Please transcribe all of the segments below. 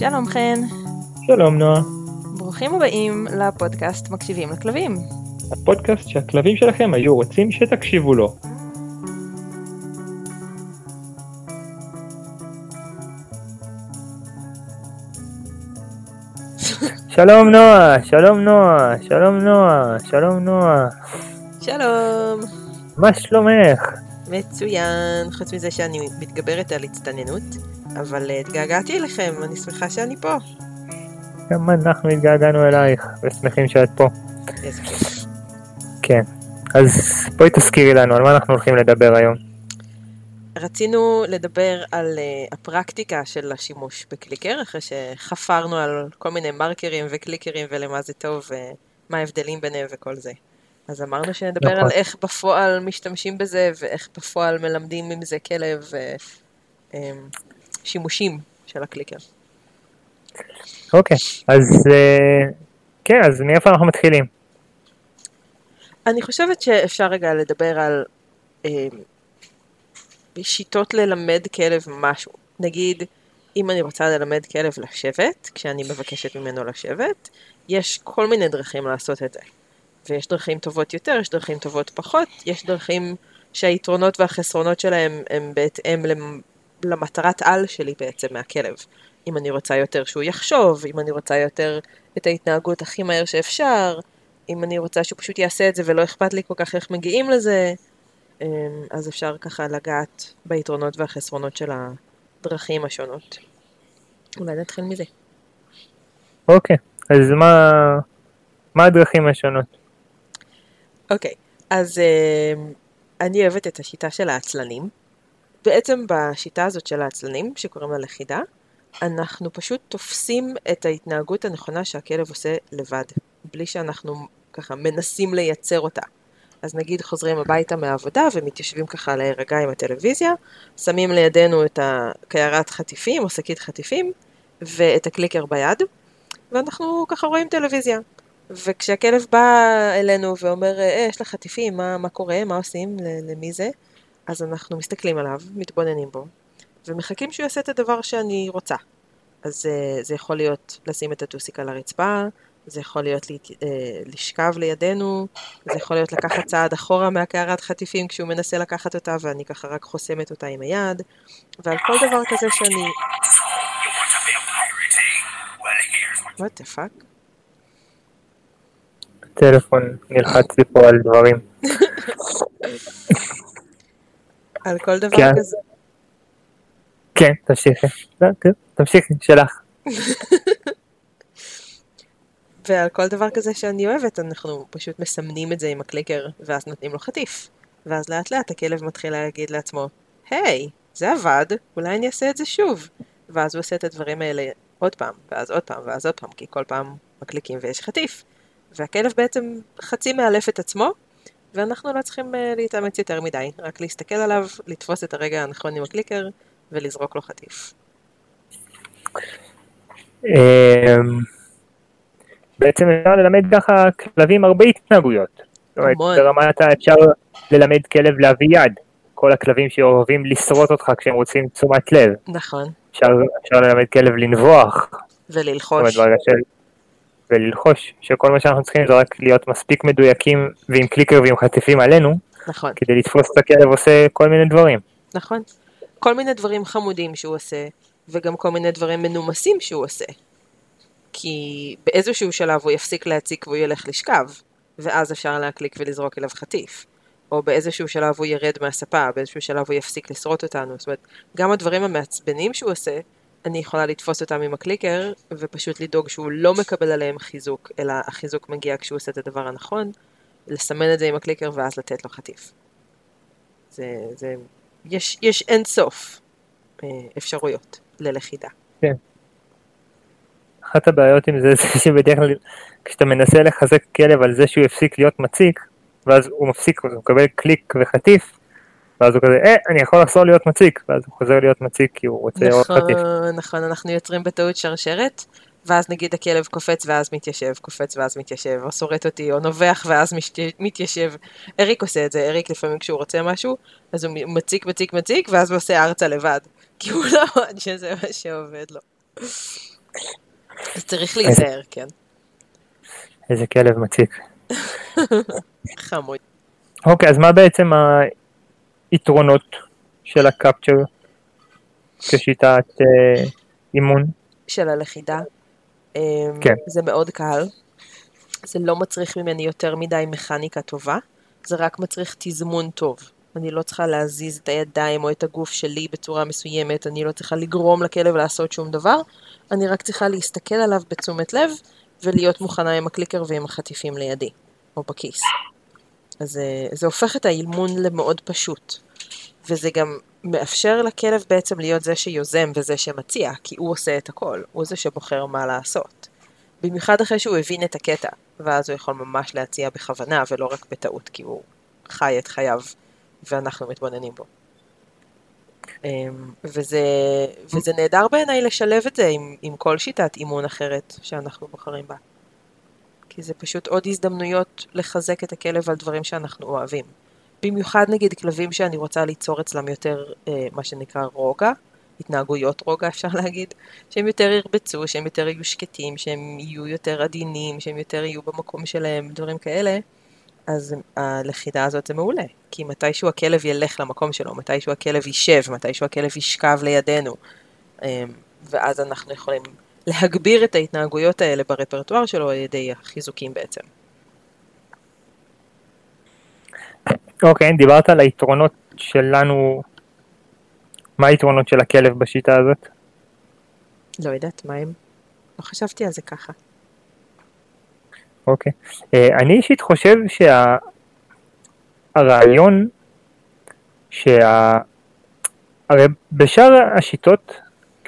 שלום חן. שלום נועה. ברוכים הבאים לפודקאסט מקשיבים לכלבים. הפודקאסט שהכלבים שלכם היו רוצים שתקשיבו לו. שלום נועה, שלום נועה, שלום נועה, שלום נועה. שלום. מה שלומך? מצוין, חוץ מזה שאני מתגברת על הצטננות, אבל אה, התגעגעתי אליכם, אני שמחה שאני פה. גם אנחנו התגעגענו אלייך, ושמחים שאת פה. איזה כיף. כן. אז בואי תזכירי לנו על מה אנחנו הולכים לדבר היום. רצינו לדבר על uh, הפרקטיקה של השימוש בקליקר, אחרי שחפרנו על כל מיני מרקרים וקליקרים ולמה זה טוב ומה ההבדלים ביניהם וכל זה. אז אמרנו שנדבר נכון. על איך בפועל משתמשים בזה ואיך בפועל מלמדים עם זה כלב ושימושים של הקליקר. אוקיי, אז אה, כן, אז מאיפה אנחנו מתחילים? אני חושבת שאפשר רגע לדבר על אה, שיטות ללמד כלב משהו. נגיד, אם אני רוצה ללמד כלב לשבת, כשאני מבקשת ממנו לשבת, יש כל מיני דרכים לעשות את זה. ויש דרכים טובות יותר, יש דרכים טובות פחות, יש דרכים שהיתרונות והחסרונות שלהם הם בהתאם למטרת על שלי בעצם מהכלב. אם אני רוצה יותר שהוא יחשוב, אם אני רוצה יותר את ההתנהגות הכי מהר שאפשר, אם אני רוצה שהוא פשוט יעשה את זה ולא אכפת לי כל כך איך מגיעים לזה, אמ, אז אפשר ככה לגעת ביתרונות והחסרונות של הדרכים השונות. אולי נתחיל מזה. אוקיי, אז מה, מה הדרכים השונות? אוקיי, אז אמ, אני אוהבת את השיטה של העצלנים. בעצם בשיטה הזאת של העצלנים, שקוראים לה לכידה, אנחנו פשוט תופסים את ההתנהגות הנכונה שהכלב עושה לבד, בלי שאנחנו ככה מנסים לייצר אותה. אז נגיד חוזרים הביתה מהעבודה ומתיישבים ככה להירגע עם הטלוויזיה, שמים לידינו את הקערת חטיפים או שקית חטיפים ואת הקליקר ביד, ואנחנו ככה רואים טלוויזיה. וכשהכלב בא אלינו ואומר, אה, יש לך חטיפים, מה, מה קורה, מה עושים, למי זה? אז אנחנו מסתכלים עליו, מתבוננים בו, ומחכים שהוא יעשה את הדבר שאני רוצה. אז uh, זה יכול להיות לשים את הטוסיק על הרצפה, זה יכול להיות להת... uh, לשכב לידינו, זה יכול להיות לקחת צעד אחורה מהקערת חטיפים כשהוא מנסה לקחת אותה ואני ככה רק חוסמת אותה עם היד, ועל כל דבר כזה שאני... what the fuck? טלפון נלחץ לי פה על דברים. על כל דבר כן. כזה... כן, תמשיכי. לא, כן, תמשיכי, שלך. ועל כל דבר כזה שאני אוהבת, אנחנו פשוט מסמנים את זה עם הקליקר, ואז נותנים לו חטיף. ואז לאט לאט הכלב מתחיל להגיד לעצמו, היי, זה עבד, אולי אני אעשה את זה שוב. ואז הוא עושה את הדברים האלה עוד פעם, ואז עוד פעם, ואז עוד פעם, כי כל פעם מקליקים ויש חטיף. והכלב בעצם חצי מאלף את עצמו, ואנחנו לא צריכים uh, להתאמץ יותר מדי, רק להסתכל עליו, לתפוס את הרגע הנכון עם הקליקר, ולזרוק לו חטיף. אמ, בעצם אפשר ללמד ככה כלבים הרבה התנהגויות. זאת אומרת. ברמת אפשר ללמד כלב להביא יד. כל הכלבים שאוהבים לשרוט אותך כשהם רוצים תשומת לב. נכון, אפשר, אפשר ללמד כלב לנבוח. זאת אומרת, וללחוש. ברגע של... וללחוש, שכל מה שאנחנו צריכים זה רק להיות מספיק מדויקים ועם קליקר ועם חטיפים עלינו, נכון. כדי לתפוס את הכלב עושה כל מיני דברים. נכון. כל מיני דברים חמודים שהוא עושה, וגם כל מיני דברים מנומסים שהוא עושה. כי באיזשהו שלב הוא יפסיק להציק והוא ילך לשכב, ואז אפשר להקליק ולזרוק אליו חטיף. או באיזשהו שלב הוא ירד מהספה, באיזשהו שלב הוא יפסיק לשרוט אותנו. זאת אומרת, גם הדברים המעצבנים שהוא עושה, אני יכולה לתפוס אותם עם הקליקר, ופשוט לדאוג שהוא לא מקבל עליהם חיזוק, אלא החיזוק מגיע כשהוא עושה את הדבר הנכון, לסמן את זה עם הקליקר ואז לתת לו חטיף. זה, זה, יש, יש אין סוף אה, אפשרויות ללכידה. אחת הבעיות עם זה זה שבדרך כלל כשאתה מנסה לחזק כלב על זה שהוא הפסיק להיות מציק, ואז הוא מפסיק, הוא מקבל קליק וחטיף, ואז הוא כזה, אה, אני יכול לחזור להיות מציק, ואז הוא חוזר להיות מציק כי הוא רוצה עוד חטיף. נכון, נכון, אנחנו יוצרים בטעות שרשרת, ואז נגיד הכלב קופץ ואז מתיישב, קופץ ואז מתיישב, או שורט אותי, או נובח ואז משת... מתיישב. אריק עושה את זה, אריק לפעמים כשהוא רוצה משהו, אז הוא מציק, מציק, מציק, ואז הוא עושה ארצה לבד. כי הוא לא אמר שזה מה שעובד לו. אז צריך להיזהר, כן. איזה כלב מציק. חמוד. אוקיי, אז מה בעצם היתרונות של הקפצ'ר כשיטת אה, אימון? של הלכידה. אמ, כן. זה מאוד קל. זה לא מצריך ממני יותר מדי מכניקה טובה, זה רק מצריך תזמון טוב. אני לא צריכה להזיז את הידיים או את הגוף שלי בצורה מסוימת, אני לא צריכה לגרום לכלב לעשות שום דבר, אני רק צריכה להסתכל עליו בתשומת לב ולהיות מוכנה עם הקליקר ועם החטיפים לידי, או בכיס. אז אה, זה הופך את האימון למאוד פשוט. וזה גם מאפשר לכלב בעצם להיות זה שיוזם וזה שמציע, כי הוא עושה את הכל, הוא זה שבוחר מה לעשות. במיוחד אחרי שהוא הבין את הקטע, ואז הוא יכול ממש להציע בכוונה ולא רק בטעות, כי הוא חי את חייו ואנחנו מתבוננים בו. אמ, וזה, וזה נהדר בעיניי לשלב את זה עם, עם כל שיטת אימון אחרת שאנחנו בוחרים בה. כי זה פשוט עוד הזדמנויות לחזק את הכלב על דברים שאנחנו אוהבים. במיוחד נגיד כלבים שאני רוצה ליצור אצלם יותר אה, מה שנקרא רוגע, התנהגויות רוגע אפשר להגיד, שהם יותר ירבצו, שהם יותר יהיו שקטים, שהם יהיו יותר עדינים, שהם יותר יהיו במקום שלהם, דברים כאלה, אז הלכידה הזאת זה מעולה. כי מתישהו הכלב ילך למקום שלו, מתישהו הכלב יישב, מתישהו הכלב ישכב לידינו, אה, ואז אנחנו יכולים להגביר את ההתנהגויות האלה ברפרטואר שלו על ידי החיזוקים בעצם. אוקיי, okay, דיברת על היתרונות שלנו, מה היתרונות של הכלב בשיטה הזאת? לא יודעת, מה הם? לא חשבתי על זה ככה. אוקיי. Okay. אה, uh, אני אישית חושב שהרעיון, שה... שה... הרי בשאר השיטות,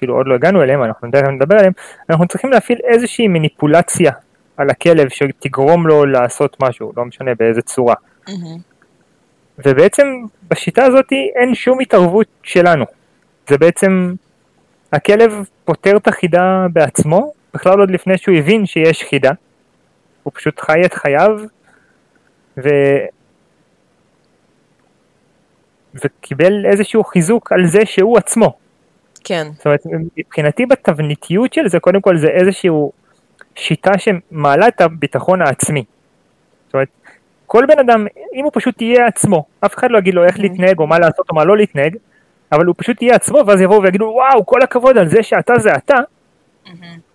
כאילו עוד לא הגענו אליהם, אנחנו תכף נדבר עליהם, אנחנו צריכים להפעיל איזושהי מניפולציה על הכלב שתגרום לו לעשות משהו, לא משנה באיזה צורה. Mm-hmm. ובעצם בשיטה הזאת אין שום התערבות שלנו. זה בעצם, הכלב פותר את החידה בעצמו, בכלל עוד לפני שהוא הבין שיש חידה. הוא פשוט חי את חייו, ו... וקיבל איזשהו חיזוק על זה שהוא עצמו. כן. זאת אומרת, מבחינתי בתבניתיות של זה, קודם כל זה איזשהו שיטה שמעלה את הביטחון העצמי. זאת אומרת, כל בן אדם, אם הוא פשוט יהיה עצמו, אף אחד לא יגיד לו איך mm-hmm. להתנהג או מה לעשות או מה לא להתנהג, אבל הוא פשוט יהיה עצמו, ואז יבואו ויגידו, וואו, כל הכבוד על זה שאתה זה אתה, mm-hmm.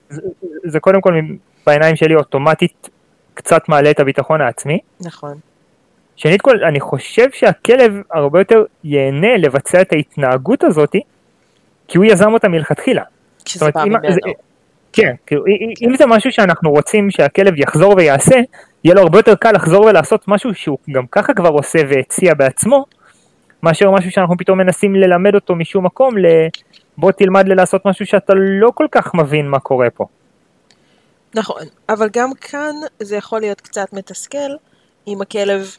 זה, זה קודם כל בעיניים שלי אוטומטית קצת מעלה את הביטחון העצמי. נכון. שנית כל, אני חושב שהכלב הרבה יותר ייהנה לבצע את ההתנהגות הזאתי, כי הוא יזם אותה מלכתחילה. כשזה בא ממנו. כן, כאילו, כן. אם זה משהו שאנחנו רוצים שהכלב יחזור ויעשה, יהיה לו הרבה יותר קל לחזור ולעשות משהו שהוא גם ככה כבר עושה והציע בעצמו, מאשר משהו שאנחנו פתאום מנסים ללמד אותו משום מקום, בוא תלמד לעשות משהו שאתה לא כל כך מבין מה קורה פה. נכון, אבל גם כאן זה יכול להיות קצת מתסכל, אם הכלב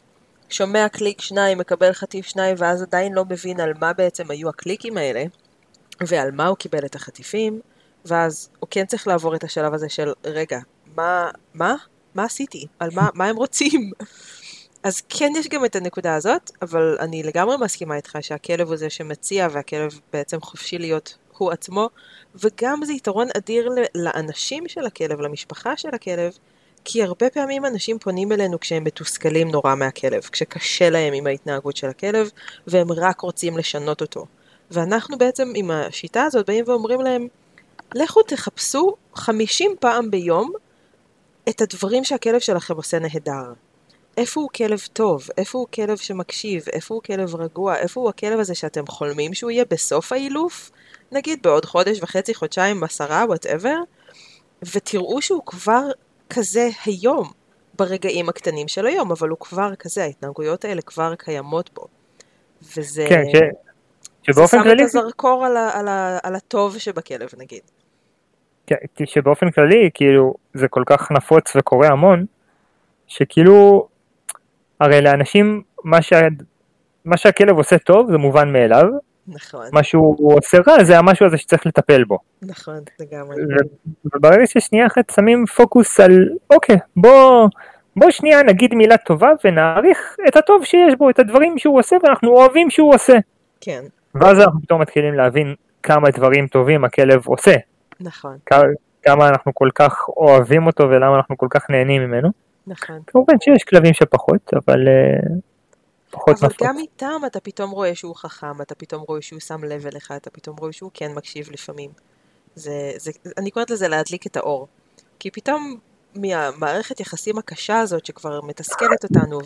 שומע קליק שניים, מקבל חטיף שניים, ואז עדיין לא מבין על מה בעצם היו הקליקים האלה, ועל מה הוא קיבל את החטיפים, ואז הוא כן צריך לעבור את השלב הזה של, רגע, מה, מה? מה עשיתי? על מה, מה הם רוצים? אז כן יש גם את הנקודה הזאת, אבל אני לגמרי מסכימה איתך שהכלב הוא זה שמציע והכלב בעצם חופשי להיות הוא עצמו, וגם זה יתרון אדיר לאנשים של הכלב, למשפחה של הכלב, כי הרבה פעמים אנשים פונים אלינו כשהם מתוסכלים נורא מהכלב, כשקשה להם עם ההתנהגות של הכלב, והם רק רוצים לשנות אותו. ואנחנו בעצם עם השיטה הזאת באים ואומרים להם, לכו תחפשו 50 פעם ביום את הדברים שהכלב שלכם עושה נהדר. איפה הוא כלב טוב? איפה הוא כלב שמקשיב? איפה הוא כלב רגוע? איפה הוא הכלב הזה שאתם חולמים שהוא יהיה בסוף האילוף? נגיד בעוד חודש וחצי, חודשיים, עשרה, וואטאבר? ותראו שהוא כבר כזה היום, ברגעים הקטנים של היום, אבל הוא כבר כזה, ההתנהגויות האלה כבר קיימות בו. וזה... כן, ש... שבאופן כללי... זה שם את הזרקור על, ה... על, ה... על הטוב שבכלב, נגיד. כן, שבאופן כללי, כאילו, זה כל כך נפוץ וקורה המון, שכאילו, הרי לאנשים, מה, שה... מה שהכלב עושה טוב זה מובן מאליו. נכון. מה שהוא עושה רע זה המשהו הזה שצריך לטפל בו. נכון, לגמרי. וברגע ששנייה אחת שמים פוקוס על, אוקיי, בוא, בוא שנייה נגיד מילה טובה ונעריך את הטוב שיש בו, את הדברים שהוא עושה ואנחנו אוהבים שהוא עושה. כן. ואז אנחנו פתאום מתחילים להבין כמה דברים טובים הכלב עושה. נכון. כמה אנחנו כל כך אוהבים אותו ולמה אנחנו כל כך נהנים ממנו. נכון. כמובן שיש כלבים שפחות, אבל uh, פחות אבל נפוץ. גם איתם אתה פתאום רואה שהוא חכם, אתה פתאום רואה שהוא שם לב אליך, אתה פתאום רואה שהוא כן מקשיב לפעמים. זה, זה, אני קוראת לזה להדליק את האור. כי פתאום מהמערכת יחסים הקשה הזאת שכבר מתסכלת אותנו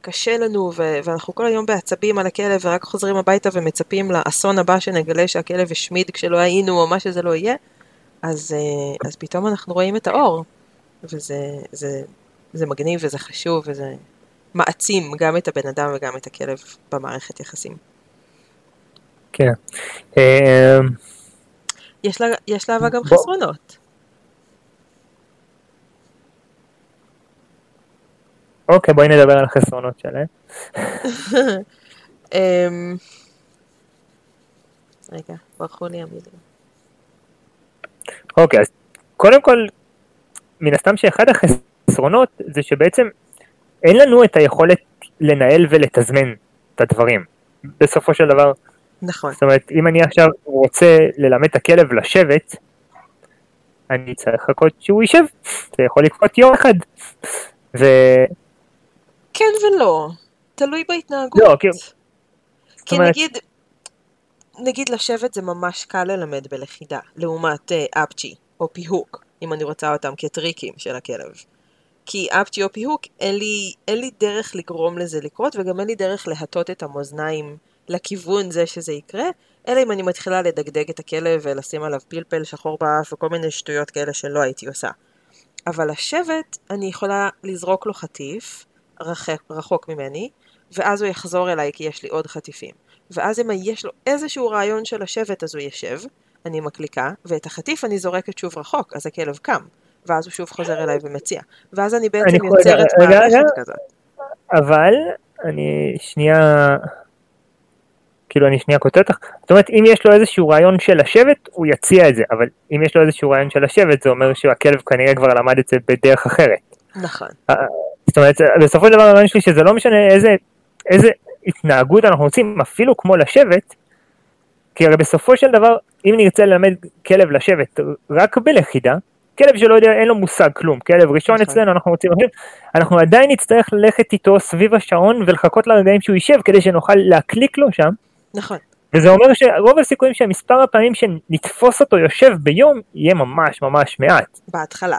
וקשה לנו ו- ואנחנו כל היום בעצבים על הכלב ורק חוזרים הביתה ומצפים לאסון הבא שנגלה שהכלב השמיד כשלא היינו או מה שזה לא יהיה, אז, אה, אז פתאום אנחנו רואים את האור. וזה זה, זה מגניב וזה חשוב וזה מעצים גם את הבן אדם וגם את הכלב במערכת יחסים. כן. אה, יש לה, יש לה אבל גם בוא- חסרונות. אוקיי, בואי נדבר על החסרונות שלהם. אמ, רגע, ברחו לי המילים. אוקיי, אז קודם כל, מן הסתם שאחד החסרונות זה שבעצם אין לנו את היכולת לנהל ולתזמן את הדברים. בסופו של דבר, נכון, זאת אומרת, אם אני עכשיו רוצה ללמד את הכלב לשבת, אני צריך לחכות שהוא יישב, זה יכול לקרות יום אחד. ו... כן ולא, תלוי בהתנהגות. לא, כי- כי אומרת- נגיד, נגיד לשבת זה ממש קל ללמד בלכידה, לעומת אה, אפצ'י או פיהוק, אם אני רוצה אותם כטריקים של הכלב. כי אפצ'י או פיהוק, אין לי, אין לי דרך לגרום לזה לקרות, וגם אין לי דרך להטות את המאזניים לכיוון זה שזה יקרה, אלא אם אני מתחילה לדגדג את הכלב ולשים עליו פלפל שחור באף וכל מיני שטויות כאלה שלא הייתי עושה. אבל לשבת, אני יכולה לזרוק לו חטיף, רחק, רחוק ממני, ואז הוא יחזור אליי כי יש לי עוד חטיפים. ואז אם יש לו איזשהו רעיון של לשבת אז הוא ישב, אני מקליקה, ואת החטיף אני זורקת שוב רחוק, אז הכלב קם. ואז הוא שוב חוזר אליי ומציע. ואז אני בעצם אני- יוצרת רגע, רגע, מערכת רגע. כזאת. אבל אני שנייה, כאילו אני שנייה קוטע אותך, זאת אומרת אם יש לו איזשהו רעיון של לשבת הוא יציע את זה, אבל אם יש לו איזשהו רעיון של לשבת זה אומר שהכלב כנראה כבר למד את זה בדרך אחרת. נכון, זאת אומרת בסופו של דבר הרעיון שלי שזה לא משנה איזה, איזה התנהגות אנחנו רוצים אפילו כמו לשבת, כי הרי בסופו של דבר אם נרצה ללמד כלב לשבת רק בלכידה, כלב שלא יודע, אין לו מושג כלום, כלב ראשון נכון. אצלנו, אנחנו רוצים, אנחנו עדיין נצטרך ללכת איתו סביב השעון ולחכות לרגעים שהוא יישב כדי שנוכל להקליק לו שם, נכון, וזה אומר שרוב הסיכויים שמספר הפעמים שנתפוס אותו יושב ביום יהיה ממש ממש מעט. בהתחלה.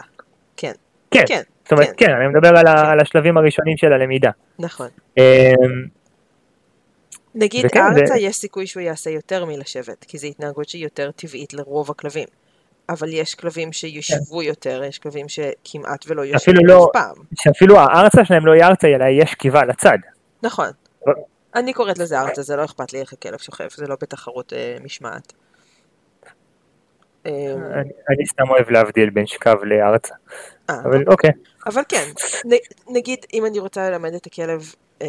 כן, כן, כן, זאת אומרת, כן. כן, אני מדבר על, השלבים הראשונים של הלמידה. נכון. אמ, נגיד ארצה יש סיכוי שהוא יעשה יותר מלשבת, כי זו התנהגות שהיא יותר טבעית לרוב הכלבים. אבל יש כלבים שישבו יותר, יש כלבים שכמעט ולא אפילו לא- אף פעם. שאפילו הארצה שלהם לא יהיה ארצה, אלא יהיה שכיבה לצד. נכון. אני קוראת לזה ארצה, זה לא אכפת לי איך הכלב שוכב, זה לא בתחרות אה, משמעת. אה, אני, סתם אוהב להבדיל בין שקב לארצה, אה, אבל אוקיי. אבל כן, נ, נגיד אם אני רוצה ללמד את הכלב אה,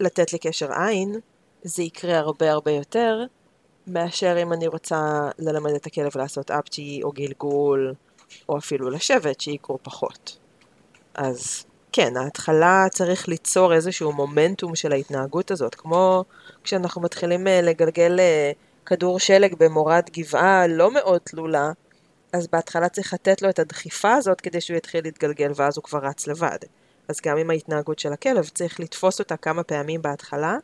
לתת לי קשר עין, זה יקרה הרבה הרבה יותר מאשר אם אני רוצה ללמד את הכלב לעשות אפצ'י או גלגול, או אפילו לשבת, שיקרו פחות. אז כן, ההתחלה צריך ליצור איזשהו מומנטום של ההתנהגות הזאת, כמו כשאנחנו מתחילים אה, לגלגל אה, כדור שלג במורד גבעה לא מאוד תלולה, אז בהתחלה צריך לתת לו את הדחיפה הזאת כדי שהוא יתחיל להתגלגל ואז הוא כבר רץ לבד. אז גם עם ההתנהגות של הכלב צריך לתפוס אותה כמה פעמים בהתחלה,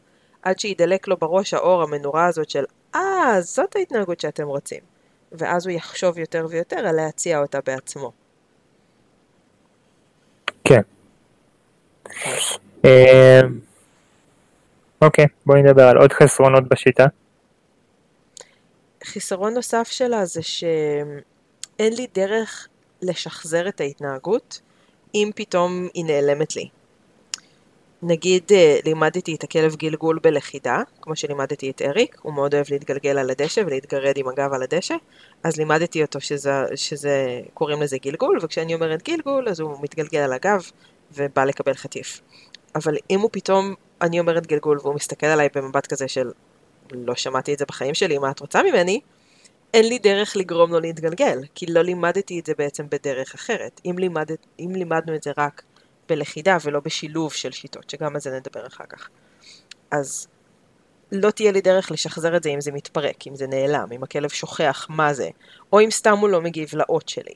עד שידלק לו בראש האור המנורה הזאת של אה, זאת ההתנהגות שאתם רוצים. ואז הוא יחשוב יותר ויותר על להציע אותה בעצמו. כן. אמ, אוקיי, בואי נדבר על עוד חסרונות בשיטה. חיסרון נוסף שלה זה שאין לי דרך לשחזר את ההתנהגות אם פתאום היא נעלמת לי. נגיד אה, לימדתי את הכלב גלגול בלכידה, כמו שלימדתי את אריק, הוא מאוד אוהב להתגלגל על הדשא ולהתגרד עם הגב על הדשא, אז לימדתי אותו שזה, שזה קוראים לזה גלגול, וכשאני אומרת גלגול אז הוא מתגלגל על הגב ובא לקבל חטיף. אבל אם הוא פתאום, אני אומרת גלגול והוא מסתכל עליי במבט כזה של לא שמעתי את זה בחיים שלי, מה את רוצה ממני? אין לי דרך לגרום לו להתגלגל, כי לא לימדתי את זה בעצם בדרך אחרת. אם, לימד, אם לימדנו את זה רק בלכידה ולא בשילוב של שיטות, שגם על זה נדבר אחר כך. אז לא תהיה לי דרך לשחזר את זה אם זה מתפרק, אם זה נעלם, אם הכלב שוכח מה זה, או אם סתם הוא לא מגיב לאות שלי.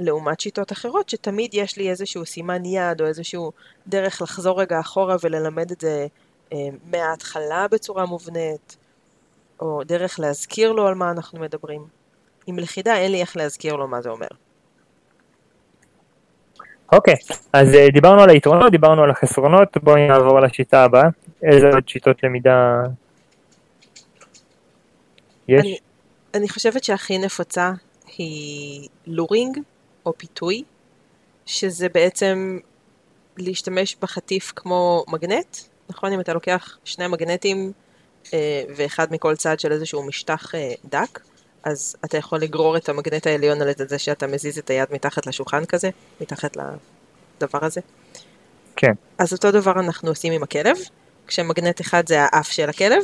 לעומת שיטות אחרות שתמיד יש לי איזשהו סימן יד או איזשהו דרך לחזור רגע אחורה וללמד את זה אה, מההתחלה בצורה מובנית, או דרך להזכיר לו על מה אנחנו מדברים. עם לכידה אין לי איך להזכיר לו מה זה אומר. אוקיי, okay, אז uh, דיברנו על היתרונות, דיברנו על החסרונות, בואי נעבור לשיטה הבאה. איזה עוד שיטות למידה יש? אני, אני חושבת שהכי נפוצה היא לורינג או פיתוי, שזה בעצם להשתמש בחטיף כמו מגנט, נכון? אם אתה לוקח שני מגנטים אה, ואחד מכל צד של איזשהו משטח אה, דק, אז אתה יכול לגרור את המגנט העליון על זה שאתה מזיז את היד מתחת לשולחן כזה, מתחת לדבר הזה. כן. אז אותו דבר אנחנו עושים עם הכלב, כשמגנט אחד זה האף של הכלב,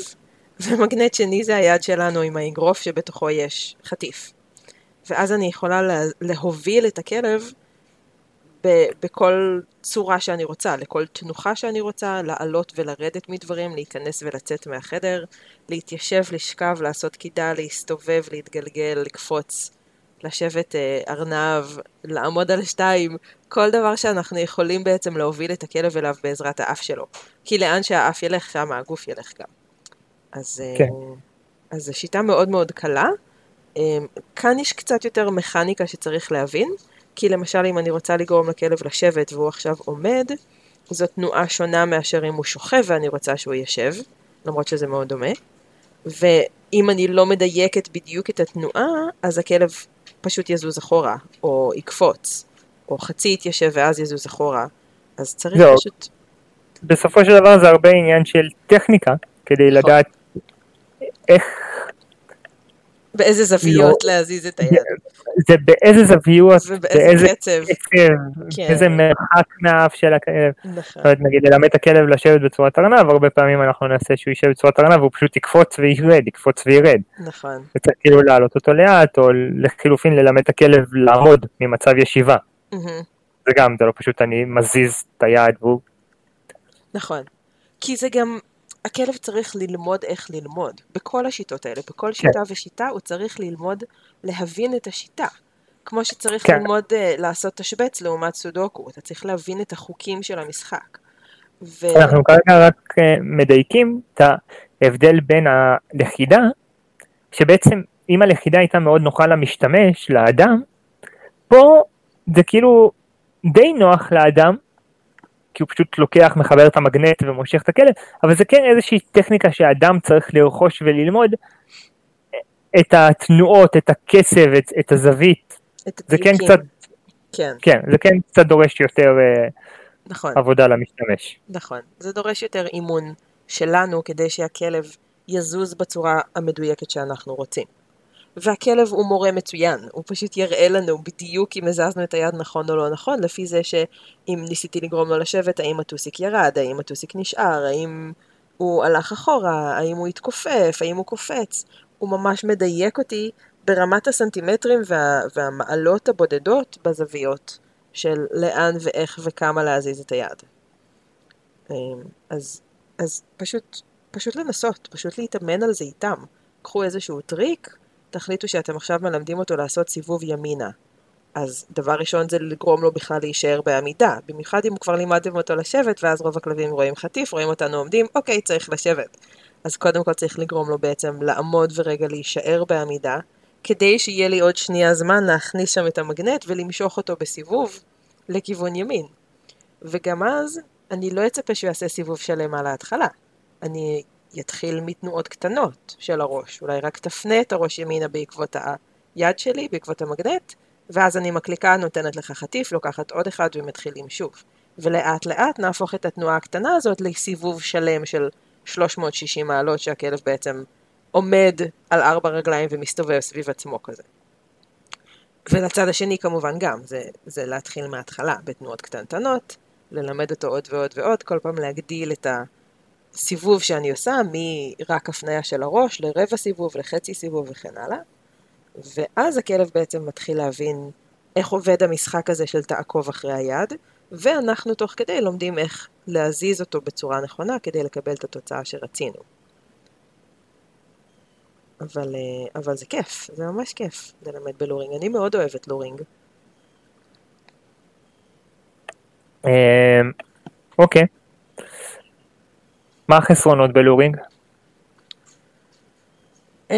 ומגנט שני זה היד שלנו עם האגרוף שבתוכו יש חטיף. ואז אני יכולה לה, להוביל את הכלב ב, בכל צורה שאני רוצה, לכל תנוחה שאני רוצה, לעלות ולרדת מדברים, להיכנס ולצאת מהחדר, להתיישב, לשכב, לעשות קידה, להסתובב, להתגלגל, לקפוץ, לשבת אה, ארנב, לעמוד על שתיים, כל דבר שאנחנו יכולים בעצם להוביל את הכלב אליו בעזרת האף שלו. כי לאן שהאף ילך, שם הגוף ילך גם. אז, אה, כן. אז זו שיטה מאוד מאוד קלה. אה, כאן יש קצת יותר מכניקה שצריך להבין, כי למשל אם אני רוצה לגרום לכלב לשבת והוא עכשיו עומד, זו תנועה שונה מאשר אם הוא שוכב ואני רוצה שהוא ישב, למרות שזה מאוד דומה. ואם אני לא מדייקת בדיוק את התנועה, אז הכלב פשוט יזוז אחורה, או יקפוץ, או חצי יתיישב ואז יזוז אחורה. אז צריך לא. פשוט... בסופו של דבר זה הרבה עניין של טכניקה, כדי נכון. לדעת איך... באיזה זוויות לא, להזיז את היד. זה באיזה זוויות, באיזה קצב, כן. איזה מרחק מהאף של הכלב. נכון. זאת אומרת, נגיד ללמד את הכלב לשבת בצורת ארנב, הרבה פעמים אנחנו נעשה שהוא יישב בצורת ארנב והוא פשוט יקפוץ וירד, יקפוץ וירד. נכון. וצריך כאילו להעלות אותו לאט, או לחילופין ללמד את הכלב לעמוד ממצב ישיבה. זה גם, זה לא פשוט אני מזיז את היד והוא... נכון. כי זה גם, הכלב צריך ללמוד איך ללמוד. בכל השיטות האלה, בכל כן. שיטה כן. ושיטה הוא צריך ללמוד להבין את השיטה. כמו שצריך כן. ללמוד uh, לעשות תשבץ לעומת סודוקו, אתה צריך להבין את החוקים של המשחק. ו... אנחנו כרגע רק uh, מדייקים את ההבדל בין הלכידה, שבעצם אם הלכידה הייתה מאוד נוחה למשתמש, לאדם, פה זה כאילו די נוח לאדם, כי הוא פשוט לוקח, מחבר את המגנט ומושך את הכלב, אבל זה כן איזושהי טכניקה שהאדם צריך לרכוש וללמוד את התנועות, את הקצב, את, את הזווית. את זה כן קצת, כן. כן, זה כן קצת דורש יותר אה, נכון. עבודה למשתמש. נכון, זה דורש יותר אימון שלנו כדי שהכלב יזוז בצורה המדויקת שאנחנו רוצים. והכלב הוא מורה מצוין, הוא פשוט יראה לנו בדיוק אם הזזנו את היד נכון או לא נכון, לפי זה שאם ניסיתי לגרום לו לשבת, האם הטוסיק ירד, האם הטוסיק נשאר, האם הוא הלך אחורה, האם הוא התכופף, האם הוא קופץ. הוא ממש מדייק אותי ברמת הסנטימטרים וה, והמעלות הבודדות בזוויות של לאן ואיך וכמה להזיז את היד. אמ, אז, אז פשוט, פשוט לנסות, פשוט להתאמן על זה איתם. קחו איזשהו טריק, תחליטו שאתם עכשיו מלמדים אותו לעשות סיבוב ימינה. אז דבר ראשון זה לגרום לו בכלל להישאר בעמידה, במיוחד אם כבר לימדתם אותו לשבת, ואז רוב הכלבים רואים חטיף, רואים אותנו עומדים, אוקיי, צריך לשבת. אז קודם כל צריך לגרום לו בעצם לעמוד ורגע להישאר בעמידה, כדי שיהיה לי עוד שנייה זמן להכניס שם את המגנט ולמשוך אותו בסיבוב לכיוון ימין. וגם אז, אני לא אצפה שהוא יעשה סיבוב שלם על ההתחלה. אני יתחיל מתנועות קטנות של הראש, אולי רק תפנה את הראש ימינה בעקבות היד שלי, בעקבות המגנט, ואז אני מקליקה, נותנת לך חטיף, לוקחת עוד אחד ומתחילים שוב. ולאט לאט נהפוך את התנועה הקטנה הזאת לסיבוב שלם של 360 מעלות שהכלב בעצם עומד על ארבע רגליים ומסתובב סביב עצמו כזה. ולצד השני כמובן גם, זה, זה להתחיל מההתחלה בתנועות קטנטנות, ללמד אותו עוד ועוד ועוד, כל פעם להגדיל את הסיבוב שאני עושה, מרק הפניה של הראש לרבע סיבוב, לחצי סיבוב וכן הלאה. ואז הכלב בעצם מתחיל להבין איך עובד המשחק הזה של תעקוב אחרי היד, ואנחנו תוך כדי לומדים איך להזיז אותו בצורה נכונה כדי לקבל את התוצאה שרצינו. אבל, אה, אבל זה כיף, זה ממש כיף ללמד בלורינג. אני מאוד אוהבת לורינג. אמ, אוקיי. מה החסרונות בלורינג? אמ,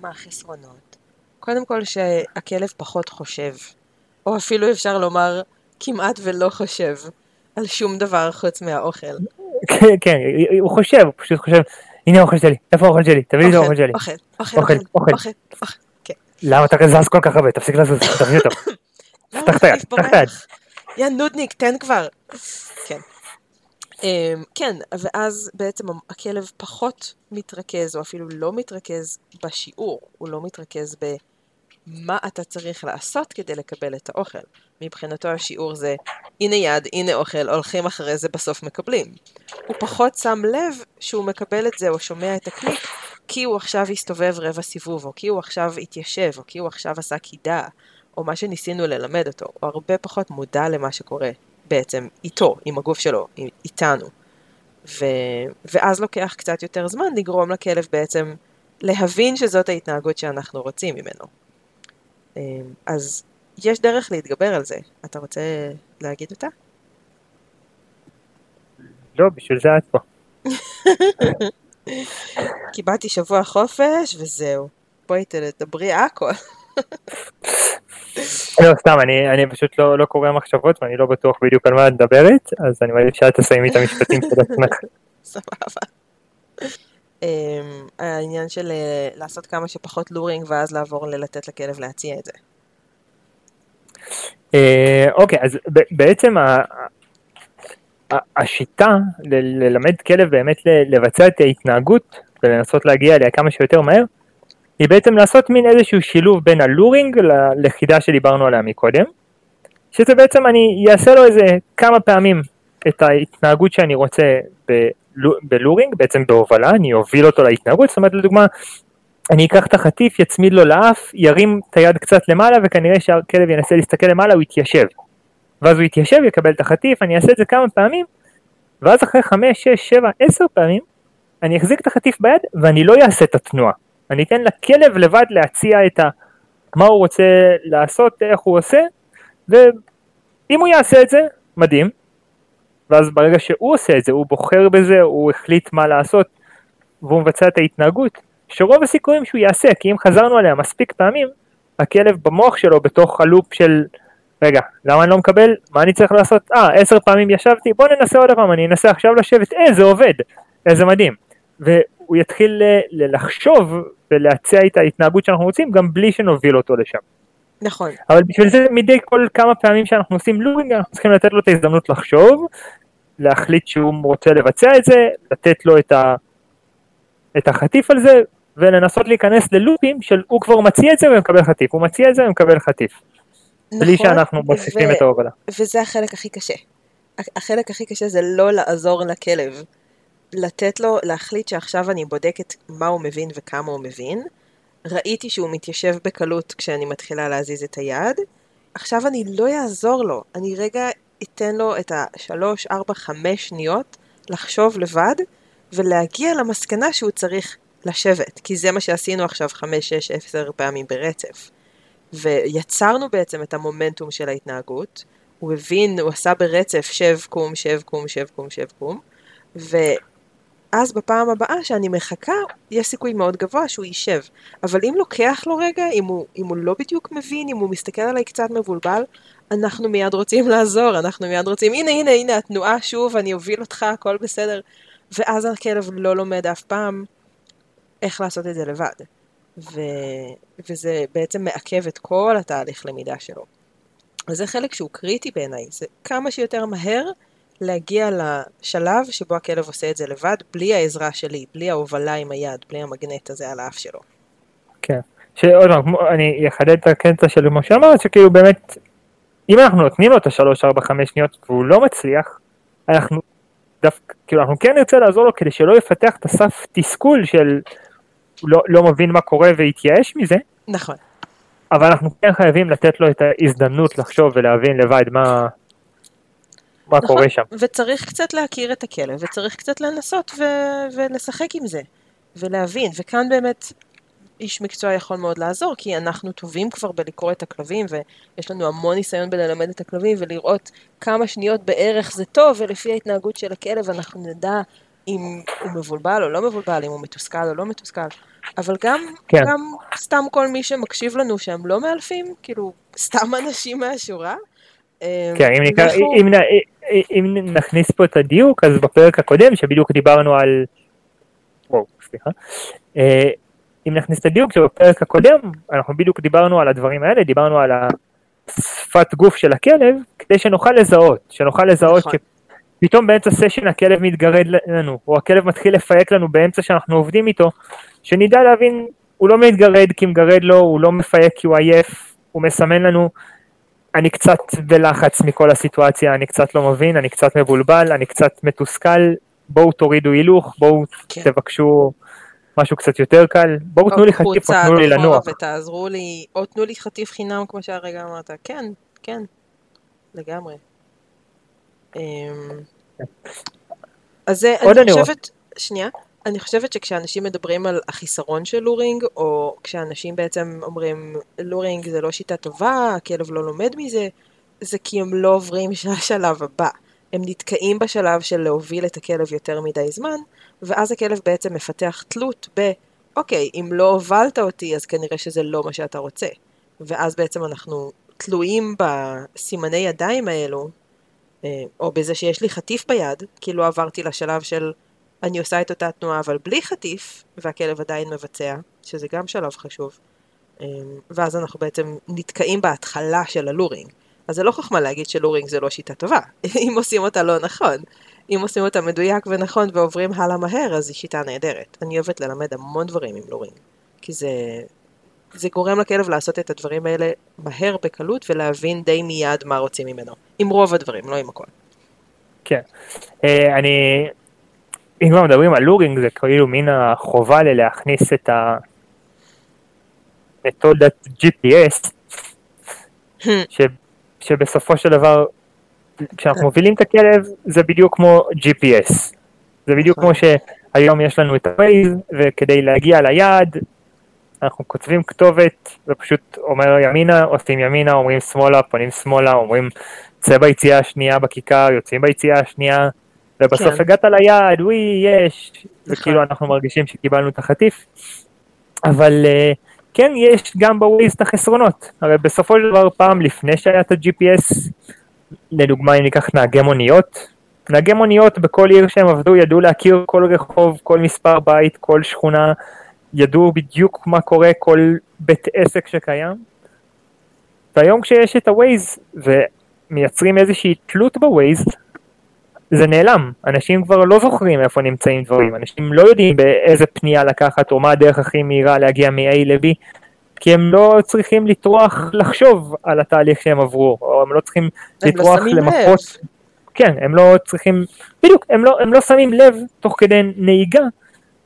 מה החסרונות? קודם כל שהכלב פחות חושב, או אפילו אפשר לומר כמעט ולא חושב על שום דבר חוץ מהאוכל. כן, כן, הוא חושב, הוא פשוט חושב, הנה האוכל שלי, איפה האוכל שלי? תביא לי את האוכל שלי. אוכל, אוכל, אוכל, אוכל, אוכל. כן. למה אתה זז כל כך הרבה? תפסיק לזוז, תביא אותו. פתח את היד, פתח את היד. יא נודניק, תן כבר. כן. אמ, כן, ואז בעצם הכלב פחות מתרכז, או אפילו לא מתרכז בשיעור, הוא לא מתרכז במה אתה צריך לעשות כדי לקבל את האוכל. מבחינתו השיעור זה, הנה יד, הנה אוכל, הולכים אחרי זה, בסוף מקבלים. הוא פחות שם לב שהוא מקבל את זה או שומע את הקליק, כי הוא עכשיו הסתובב רבע סיבוב, או כי הוא עכשיו התיישב, או כי הוא עכשיו עשה קידה, או מה שניסינו ללמד אותו. הוא הרבה פחות מודע למה שקורה בעצם איתו, עם הגוף שלו, איתנו. ו... ואז לוקח קצת יותר זמן לגרום לכלב בעצם להבין שזאת ההתנהגות שאנחנו רוצים ממנו. אמ, אז יש דרך להתגבר על זה. אתה רוצה להגיד אותה? לא, בשביל זה את פה. קיבלתי שבוע חופש וזהו. בואי תדברי הכל. לא, סתם, אני, אני פשוט לא, לא קורא מחשבות ואני לא בטוח בדיוק על מה את מדברת, אז אני מעדיף שאת תסיימי את המשפטים של עצמך. סבבה. אמ, העניין של אה, לעשות כמה שפחות לורינג ואז לעבור ללתת לכלב להציע את זה. אה, אוקיי, אז בעצם השיטה ללמד כלב באמת לבצע את ההתנהגות ולנסות להגיע אליה כמה שיותר מהר, היא בעצם לעשות מין איזשהו שילוב בין הלורינג ללכידה שדיברנו עליה מקודם, שזה בעצם אני אעשה לו איזה כמה פעמים את ההתנהגות שאני רוצה בלו- בלורינג, בעצם בהובלה, אני אוביל אותו להתנהגות, זאת אומרת לדוגמה, אני אקח את החטיף, יצמיד לו לאף, ירים את היד קצת למעלה וכנראה שהכלב ינסה להסתכל למעלה, הוא יתיישב. ואז הוא יתיישב, יקבל את החטיף, אני אעשה את זה כמה פעמים, ואז אחרי 5, 6, 7, 10 פעמים, אני אחזיק את החטיף ביד ואני לא אעשה את התנועה. אני אתן לכלב לבד להציע את ה... מה הוא רוצה לעשות, איך הוא עושה, ואם הוא יעשה את זה, מדהים. ואז ברגע שהוא עושה את זה, הוא בוחר בזה, הוא החליט מה לעשות, והוא מבצע את ההתנהגות, שרוב הסיכויים שהוא יעשה, כי אם חזרנו עליה מספיק פעמים, הכלב במוח שלו בתוך הלופ של רגע, למה אני לא מקבל? מה אני צריך לעשות? אה, עשר פעמים ישבתי, בוא ננסה עוד פעם, אני אנסה עכשיו לשבת, אה, זה עובד, איזה מדהים. והוא יתחיל ל- לחשוב ולהציע את ההתנהגות שאנחנו רוצים, גם בלי שנוביל אותו לשם. נכון. אבל בשביל זה מדי כל כמה פעמים שאנחנו עושים לורינג, אנחנו צריכים לתת לו את ההזדמנות לחשוב, להחליט שהוא רוצה לבצע את זה, לתת לו את, ה... את החטיף על זה, ולנסות להיכנס ללופים של הוא כבר מציע את זה ומקבל חטיף, הוא מציע את זה ומקבל חטיף. בלי נכון, שאנחנו מוסיפים ו- את ההובלה. וזה החלק הכי קשה. החלק הכי קשה זה לא לעזור לכלב. לתת לו להחליט שעכשיו אני בודקת מה הוא מבין וכמה הוא מבין. ראיתי שהוא מתיישב בקלות כשאני מתחילה להזיז את היד. עכשיו אני לא אעזור לו. אני רגע אתן לו את השלוש, ארבע, חמש שניות לחשוב לבד ולהגיע למסקנה שהוא צריך לשבת. כי זה מה שעשינו עכשיו חמש, שש, עשר פעמים ברצף. ויצרנו בעצם את המומנטום של ההתנהגות. הוא הבין, הוא עשה ברצף שב קום, שב קום, שב קום, שב קום. ואז בפעם הבאה שאני מחכה, יש סיכוי מאוד גבוה שהוא יישב. אבל אם לוקח לו רגע, אם הוא, אם הוא לא בדיוק מבין, אם הוא מסתכל עליי קצת מבולבל, אנחנו מיד רוצים לעזור, אנחנו מיד רוצים, הנה, הנה, הנה, התנועה שוב, אני אוביל אותך, הכל בסדר. ואז הכלב לא לומד אף פעם איך לעשות את זה לבד. ו... וזה בעצם מעכב את כל התהליך למידה שלו. וזה חלק שהוא קריטי בעיניי, זה כמה שיותר מהר להגיע לשלב שבו הכלב עושה את זה לבד, בלי העזרה שלי, בלי ההובלה עם היד, בלי המגנט הזה על האף שלו. כן. שעוד פעם, אני אחדד את הקטע של מה שאמרת, שכאילו באמת, אם אנחנו נותנים לו את השלוש, ארבע, חמש שניות והוא לא מצליח, אנחנו דווקא, כאילו אנחנו כן נרצה לעזור לו כדי שלא יפתח את הסף תסכול של לא, לא מבין מה קורה ויתייאש מזה, נכון. אבל אנחנו כן חייבים לתת לו את ההזדמנות לחשוב ולהבין לבד מה, מה נכון. קורה שם. וצריך קצת להכיר את הכלב, וצריך קצת לנסות ו- ולשחק עם זה. ולהבין, וכאן באמת איש מקצוע יכול מאוד לעזור, כי אנחנו טובים כבר בלקרוא את הכלבים, ויש לנו המון ניסיון בללמד את הכלבים, ולראות כמה שניות בערך זה טוב, ולפי ההתנהגות של הכלב אנחנו נדע אם הוא מבולבל או לא מבולבל, אם הוא מתוסכל או לא מתוסכל. אבל גם, כן. גם סתם כל מי שמקשיב לנו שהם לא מאלפים, כאילו, סתם אנשים מהשורה. אה, כן, אם, נקרא, אם, אם, אם נכניס פה את הדיוק, אז בפרק הקודם, שבדיוק דיברנו על... וואו, סליחה. אה, אם נכניס את הדיוק שבפרק הקודם, אנחנו בדיוק דיברנו על הדברים האלה, דיברנו על השפת גוף של הכלב, כדי שנוכל לזהות, שנוכל לזהות נכון. שפתאום באמצע סשן הכלב מתגרד לנו, או הכלב מתחיל לפייק לנו באמצע שאנחנו עובדים איתו, שנדע להבין, הוא לא מתגרד כי מגרד לו, הוא לא מפייק כי הוא עייף, הוא מסמן לנו, אני קצת בלחץ מכל הסיטואציה, אני קצת לא מבין, אני קצת מבולבל, אני קצת מתוסכל, בואו תורידו הילוך, בואו כן. תבקשו משהו קצת יותר קל, בואו תנו לי חטיף או תנו לי לנוח. ותעזרו לי, או תנו לי חטיף חינם כמו שהרגע אמרת, כן, כן, לגמרי. אמ, אז זה, אני חושבת, שנייה, אני חושבת שכשאנשים מדברים על החיסרון של לורינג, או כשאנשים בעצם אומרים לורינג זה לא שיטה טובה, הכלב לא לומד מזה, זה כי הם לא עוברים שהשלב הבא. הם נתקעים בשלב של להוביל את הכלב יותר מדי זמן, ואז הכלב בעצם מפתח תלות ב, אוקיי, אם לא הובלת אותי, אז כנראה שזה לא מה שאתה רוצה. ואז בעצם אנחנו תלויים בסימני ידיים האלו, אה, או בזה שיש לי חטיף ביד, כי לא עברתי לשלב של אני עושה את אותה תנועה אבל בלי חטיף, והכלב עדיין מבצע, שזה גם שלב חשוב. אה, ואז אנחנו בעצם נתקעים בהתחלה של הלורינג. אז זה לא חוכמה להגיד שלורינג זה לא שיטה טובה, אם עושים אותה לא נכון. אם עושים אותה מדויק ונכון ועוברים הלאה מהר, אז היא שיטה נהדרת. אני אוהבת ללמד המון דברים עם לורינג, כי זה, זה גורם לכלב לעשות את הדברים האלה מהר בקלות ולהבין די מיד מה רוצים ממנו. עם רוב הדברים, לא עם הכל. כן. אה, אני, אם כבר מדברים על לורינג, זה כאילו מן החובה ללהכניס את המתודת GPS. ש, שבסופו של דבר כשאנחנו מובילים את הכלב זה בדיוק כמו GPS. זה בדיוק כמו שהיום יש לנו את ה-Waze וכדי להגיע ליעד אנחנו כותבים כתובת ופשוט אומר ימינה, עושים ימינה, אומרים שמאלה, פונים שמאלה, אומרים צא ביציאה השנייה בכיכר, יוצאים ביציאה השנייה ובסוף כן. הגעת ליעד, וואי, יש, וכאילו אנחנו מרגישים שקיבלנו את החטיף. אבל uh, כן, יש גם בווייז את החסרונות. הרי בסופו של דבר פעם לפני שהיה את ה-GPS, לדוגמה אם ניקח נהגי מוניות, נהגי מוניות בכל עיר שהם עבדו ידעו להכיר כל רחוב, כל מספר בית, כל שכונה, ידעו בדיוק מה קורה, כל בית עסק שקיים. והיום כשיש את ה-Waze ומייצרים איזושהי תלות ב-Waze, זה נעלם, אנשים כבר לא זוכרים איפה נמצאים דברים, אנשים לא יודעים באיזה פנייה לקחת או מה הדרך הכי מהירה להגיע מ-A ל-B, כי הם לא צריכים לטרוח לחשוב על התהליך שהם עברו, או הם לא צריכים הם לא לטרוח לא למפות. כן, הם לא צריכים, בדיוק, הם לא, הם לא שמים לב תוך כדי נהיגה,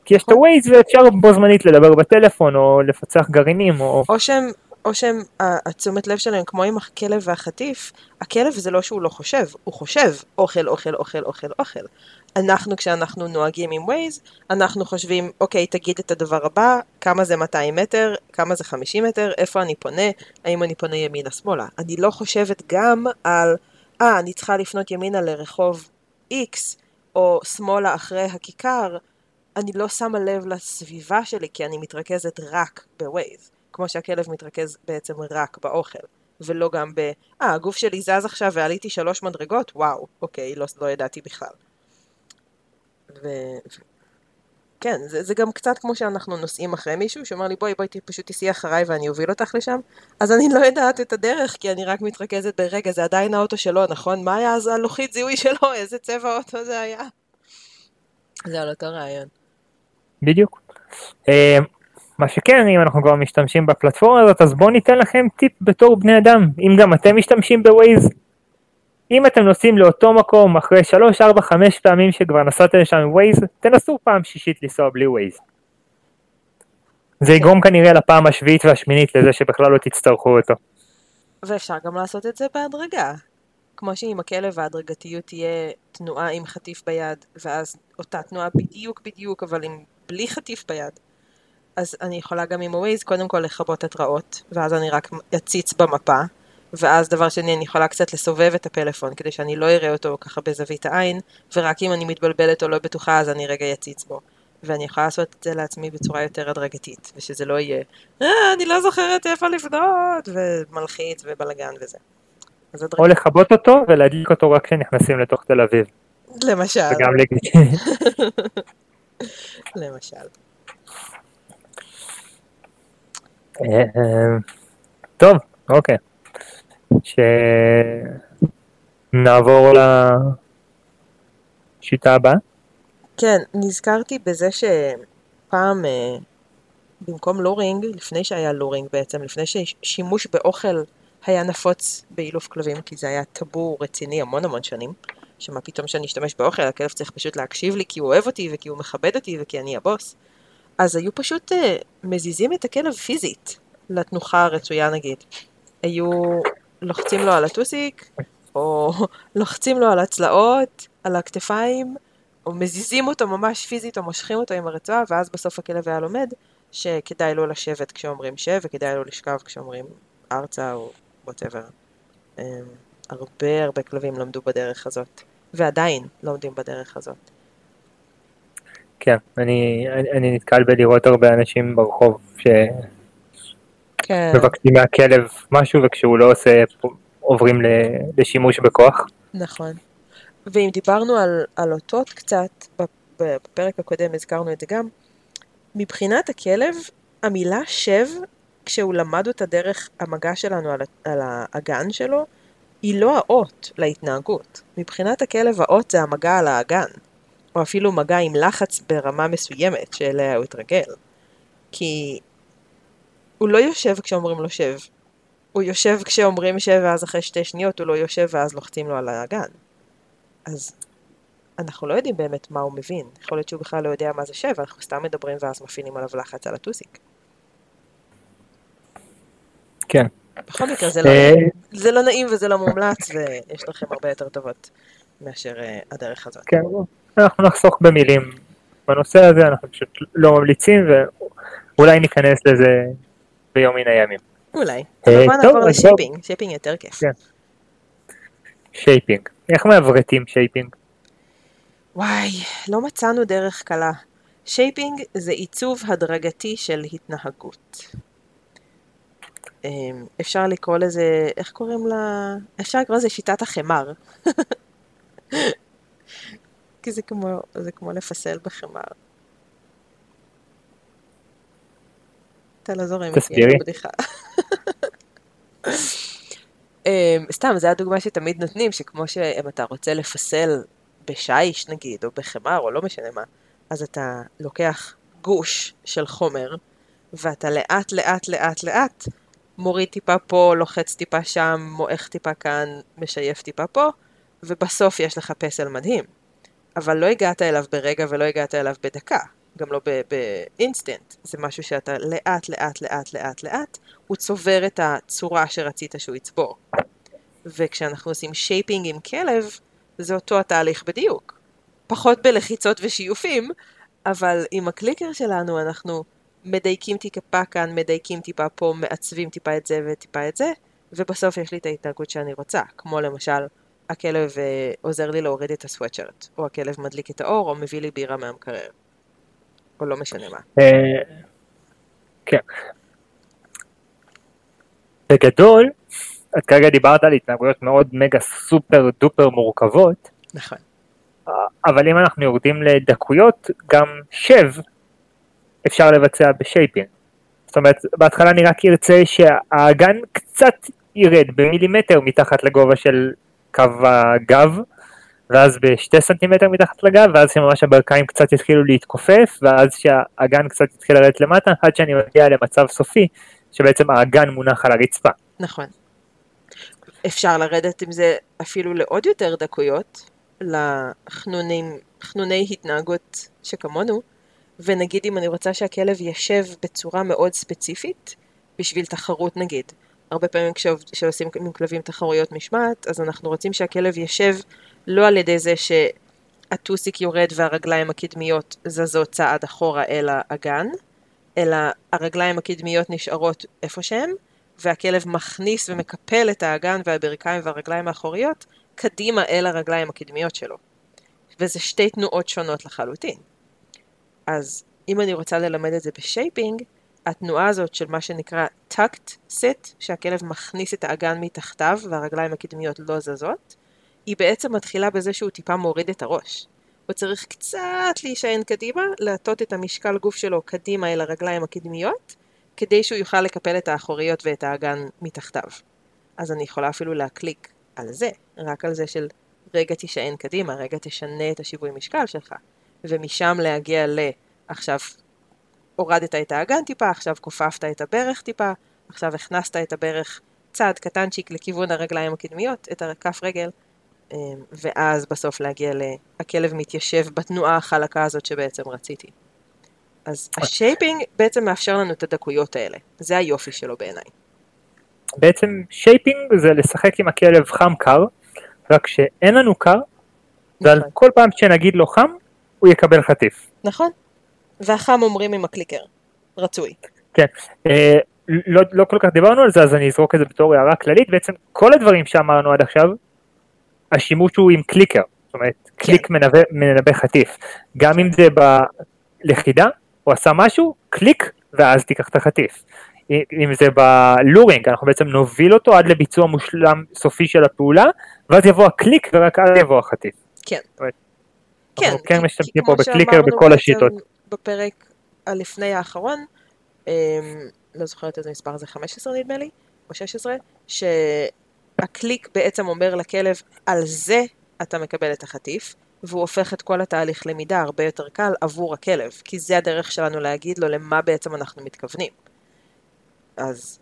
כי יש את ה-Waze ואפשר בו זמנית לדבר בטלפון, או לפצח גרעינים, או... או שהם, או שהם, התשומת לב שלהם כמו עם הכלב והחטיף, הכלב זה לא שהוא לא חושב, הוא חושב אוכל, אוכל, אוכל, אוכל, אוכל. אנחנו כשאנחנו נוהגים עם ווייז, אנחנו חושבים, אוקיי, תגיד את הדבר הבא, כמה זה 200 מטר, כמה זה 50 מטר, איפה אני פונה, האם אני פונה ימינה-שמאלה. אני לא חושבת גם על, אה, אני צריכה לפנות ימינה לרחוב X, או שמאלה אחרי הכיכר, אני לא שמה לב לסביבה שלי, כי אני מתרכזת רק בווייז, כמו שהכלב מתרכז בעצם רק באוכל. ולא גם ב, אה, הגוף שלי זז עכשיו ועליתי שלוש מדרגות, וואו, אוקיי, לא, לא ידעתי בכלל. ו... כן, זה, זה גם קצת כמו שאנחנו נוסעים אחרי מישהו שאומר לי בואי בואי פשוט תיסעי אחריי ואני אוביל אותך לשם אז אני לא יודעת את הדרך כי אני רק מתרכזת ברגע זה עדיין האוטו שלו נכון? מה היה אז הלוחית זיהוי שלו? איזה צבע האוטו זה היה? זה על אותו רעיון. בדיוק. מה שכן אם אנחנו כבר משתמשים בפלטפורמה הזאת אז בואו ניתן לכם טיפ בתור בני אדם אם גם אתם משתמשים בווייז אם אתם נוסעים לאותו מקום אחרי 3, 4, 5 פעמים שכבר נסעתם לשם עם ווייז, תנסו פעם שישית לנסוע בלי ווייז. זה יגרום כנראה לפעם השביעית והשמינית לזה שבכלל לא תצטרכו אותו. ואפשר גם לעשות את זה בהדרגה. כמו שעם הכלב ההדרגתיות תהיה תנועה עם חטיף ביד, ואז אותה תנועה בדיוק בדיוק, אבל עם בלי חטיף ביד, אז אני יכולה גם עם הווייז קודם כל לכבות התראות, ואז אני רק אציץ במפה, ואז דבר שני אני יכולה קצת לסובב את הפלאפון כדי שאני לא אראה אותו ככה בזווית העין, ורק אם אני מתבלבלת או לא בטוחה אז אני רגע אציץ בו. ואני יכולה לעשות את זה לעצמי בצורה יותר הדרגתית, ושזה לא יהיה, אה, אני לא זוכרת איפה לפנות, ומלחיץ ובלאגן וזה. או לכבות אותו ולהדליק אותו רק כשנכנסים לתוך תל אביב. למשל. למשל. אה, טוב, אוקיי. שנעבור לשיטה הבאה. כן, נזכרתי בזה שפעם, אה, במקום לורינג, לפני שהיה לורינג בעצם, לפני ששימוש באוכל היה נפוץ באילוף כלבים, כי זה היה טאבו רציני המון המון שנים, שמה פתאום שאני אשתמש באוכל, הכלב צריך פשוט להקשיב לי כי הוא אוהב אותי וכי הוא מכבד אותי וכי אני הבוס. אז היו פשוט אה, מזיזים את הכלב פיזית לתנוחה הרצויה נגיד. היו לוחצים לו על הטוסיק, או לוחצים לו על הצלעות, על הכתפיים, או מזיזים אותו ממש פיזית, או מושכים אותו עם הרצועה, ואז בסוף הכלב היה לומד שכדאי לו לשבת כשאומרים שב, וכדאי לו לשכב כשאומרים ארצה, או וואטאבר. הרבה הרבה כלבים למדו בדרך הזאת, ועדיין לומדים בדרך הזאת. כן, אני, אני, אני נתקל בלראות הרבה אנשים ברחוב כן, שמבקשים מהכלב משהו וכשהוא לא עושה עוברים לשימוש בכוח. נכון. ואם דיברנו על, על אותות קצת, בפ- בפרק הקודם הזכרנו את זה גם, מבחינת הכלב, המילה שב, כשהוא למד אותה דרך המגע שלנו על, על האגן שלו, היא לא האות להתנהגות. מבחינת הכלב האות זה המגע על האגן, או אפילו מגע עם לחץ ברמה מסוימת שאליה הוא התרגל. כי הוא לא יושב כשאומרים לו שב. הוא יושב כשאומרים שב ואז אחרי שתי שניות הוא לא יושב ואז לוחצים לו על האגן. אז אנחנו לא יודעים באמת מה הוא מבין. יכול להיות שהוא בכלל לא יודע מה זה שב, אנחנו סתם מדברים ואז מפעילים עליו לחץ על הטוסיק. כן. בכל מקרה זה לא, אה. זה לא נעים וזה לא מומלץ ויש לכם הרבה יותר טובות מאשר אה, הדרך הזאת. כן, אנחנו נחסוך במילים בנושא הזה, אנחנו פשוט לא ממליצים ואולי ניכנס לזה ביום מן הימים. אולי. אה, אבל בוא טוב, נעבור ל shaping, shaping יותר כיף. כן. shaping. איך מעברתים shaping? וואי, לא מצאנו דרך קלה. shaping זה עיצוב הדרגתי של התנהגות. אמ, אפשר לקרוא לזה, איך קוראים לה? אפשר לקרוא לזה שיטת החמר. כי זה כמו, זה כמו לפסל בחמר. אתה לא זורם איתי, בדיחה. אמ, סתם, זו הדוגמה שתמיד נותנים, שכמו שאם אתה רוצה לפסל בשיש נגיד, או בחמר, או לא משנה מה, אז אתה לוקח גוש של חומר, ואתה לאט לאט לאט לאט מוריד טיפה פה, לוחץ טיפה שם, מועך טיפה כאן, משייף טיפה פה, ובסוף יש לך פסל מדהים. אבל לא הגעת אליו ברגע ולא הגעת אליו בדקה, גם לא באינסטנט. זה משהו שאתה לאט לאט לאט לאט לאט, הוא צובר את הצורה שרצית שהוא יצבור. וכשאנחנו עושים shaping עם כלב, זה אותו התהליך בדיוק. פחות בלחיצות ושיופים, אבל עם הקליקר שלנו אנחנו מדייקים טיפה כאן, מדייקים טיפה פה, מעצבים טיפה את זה וטיפה את זה, ובסוף יש לי את ההתנהגות שאני רוצה, כמו למשל, הכלב אה, עוזר לי להוריד את הסוואטשרט, או הכלב מדליק את האור, או מביא לי בירה מהמקרר, או לא משנה מה. אה, כן. בגדול, את כרגע דיברת על התנהגויות מאוד מגה סופר דופר מורכבות, נכון. אבל אם אנחנו יורדים לדקויות, גם שב אפשר לבצע ב shaping. זאת אומרת, בהתחלה אני רק ארצה שהאגן קצת ירד במילימטר מתחת לגובה של קו הגב, ואז בשתי סנטימטר מתחת לגב, ואז שממש הברכיים קצת יתחילו להתכופף, ואז שהאגן קצת יתחיל לרדת למטה, עד שאני מגיע למצב סופי, שבעצם האגן מונח על הרצפה. נכון. אפשר לרדת עם זה אפילו לעוד יותר דקויות, לחנונים, חנוני התנהגות שכמונו, ונגיד אם אני רוצה שהכלב ישב בצורה מאוד ספציפית, בשביל תחרות נגיד. הרבה פעמים כשעושים עם כלבים תחרויות משמעת, אז אנחנו רוצים שהכלב ישב לא על ידי זה הטוסיק יורד והרגליים הקדמיות זזות צעד אחורה אל האגן, אלא הרגליים הקדמיות נשארות איפה שהן, והכלב מכניס ומקפל את האגן והברכיים והרגליים האחוריות קדימה אל הרגליים הקדמיות שלו. וזה שתי תנועות שונות לחלוטין. אז אם אני רוצה ללמד את זה ב shaping, התנועה הזאת של מה שנקרא tucked sit, שהכלב מכניס את האגן מתחתיו והרגליים הקדמיות לא זזות, היא בעצם מתחילה בזה שהוא טיפה מוריד את הראש. הוא צריך קצת להישען קדימה, להטות את המשקל גוף שלו קדימה אל הרגליים הקדמיות, כדי שהוא יוכל לקפל את האחוריות ואת האגן מתחתיו. אז אני יכולה אפילו להקליק על זה, רק על זה של רגע תישען קדימה, רגע תשנה את השיווי משקל שלך, ומשם להגיע ל... עכשיו הורדת את האגן טיפה, עכשיו כופפת את הברך טיפה, עכשיו הכנסת את הברך צעד קטנצ'יק לכיוון הרגליים הקדמיות, את הכף רגל, אמ, ואז בסוף להגיע לכלב מתיישב בתנועה החלקה הזאת שבעצם רציתי. אז ה shaping בעצם מאפשר לנו את הדקויות האלה, זה היופי שלו בעיניי. בעצם shaping זה לשחק עם הכלב חם קר, רק שאין לנו קר, ועל נכון. כל פעם שנגיד לו חם, הוא יקבל חטיף. נכון? והחם אומרים עם ה clicker, רצוי. כן, אה, לא, לא כל כך דיברנו על זה, אז אני אזרוק את זה בתור הערה כללית. בעצם כל הדברים שאמרנו עד עכשיו, השימוש הוא עם clicker. זאת אומרת, קליק מנבא, מנבא חטיף. גם אם זה בלכידה, הוא עשה משהו, קליק, ואז תיקח את החטיף. אם זה ב luring, אנחנו בעצם נוביל אותו עד לביצוע מושלם סופי של הפעולה, ואז יבוא הקליק ורק אז יבוא החטיף. כן. אומרת, כן, אנחנו כן משתמשים פה ב clicker בכל בעצם השיטות. בפרק הלפני האחרון, אמ, לא זוכרת איזה מספר זה, 15 נדמה לי, או 16, שהקליק בעצם אומר לכלב, על זה אתה מקבל את החטיף, והוא הופך את כל התהליך למידה הרבה יותר קל עבור הכלב, כי זה הדרך שלנו להגיד לו למה בעצם אנחנו מתכוונים. אז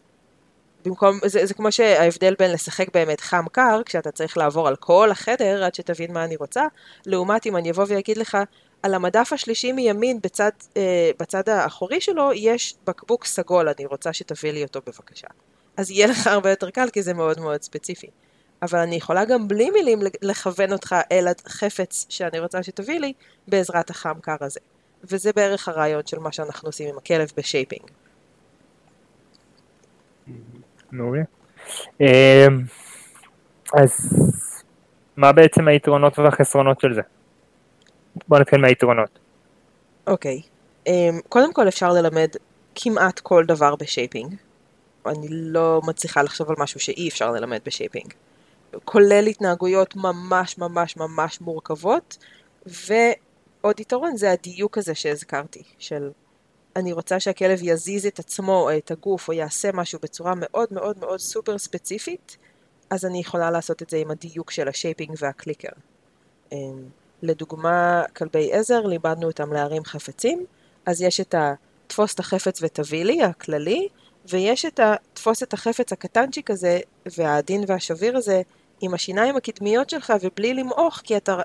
במקום, זה, זה כמו שההבדל בין לשחק באמת חם קר, כשאתה צריך לעבור על כל החדר עד שתבין מה אני רוצה, לעומת אם אני אבוא ואגיד לך, על המדף השלישי מימין בצד, אה, בצד האחורי שלו יש בקבוק סגול, אני רוצה שתביא לי אותו בבקשה. אז יהיה לך הרבה יותר קל כי זה מאוד מאוד ספציפי. אבל אני יכולה גם בלי מילים לכוון אותך אל החפץ שאני רוצה שתביא לי בעזרת החם קר הזה. וזה בערך הרעיון של מה שאנחנו עושים עם הכלב בשייפינג. מעולה. אמ, אז מה בעצם היתרונות והחסרונות של זה? בוא נתחיל מהיתרונות. אוקיי. אמ, קודם כל אפשר ללמד כמעט כל דבר ב shaping. אני לא מצליחה לחשוב על משהו שאי אפשר ללמד ב shaping. כולל התנהגויות ממש ממש ממש מורכבות, ועוד יתרון זה הדיוק הזה שהזכרתי, של אני רוצה שהכלב יזיז את עצמו או את הגוף או יעשה משהו בצורה מאוד מאוד מאוד סופר ספציפית, אז אני יכולה לעשות את זה עם הדיוק של ה shaping וה clicker. לדוגמה, כלבי עזר, לימדנו אותם להרים חפצים, אז יש את התפוס את החפץ ותביא לי, הכללי, ויש את התפוס את החפץ הקטנצ'יק הזה, והעדין והשביר הזה, עם השיניים הקדמיות שלך ובלי למעוך, כי אתה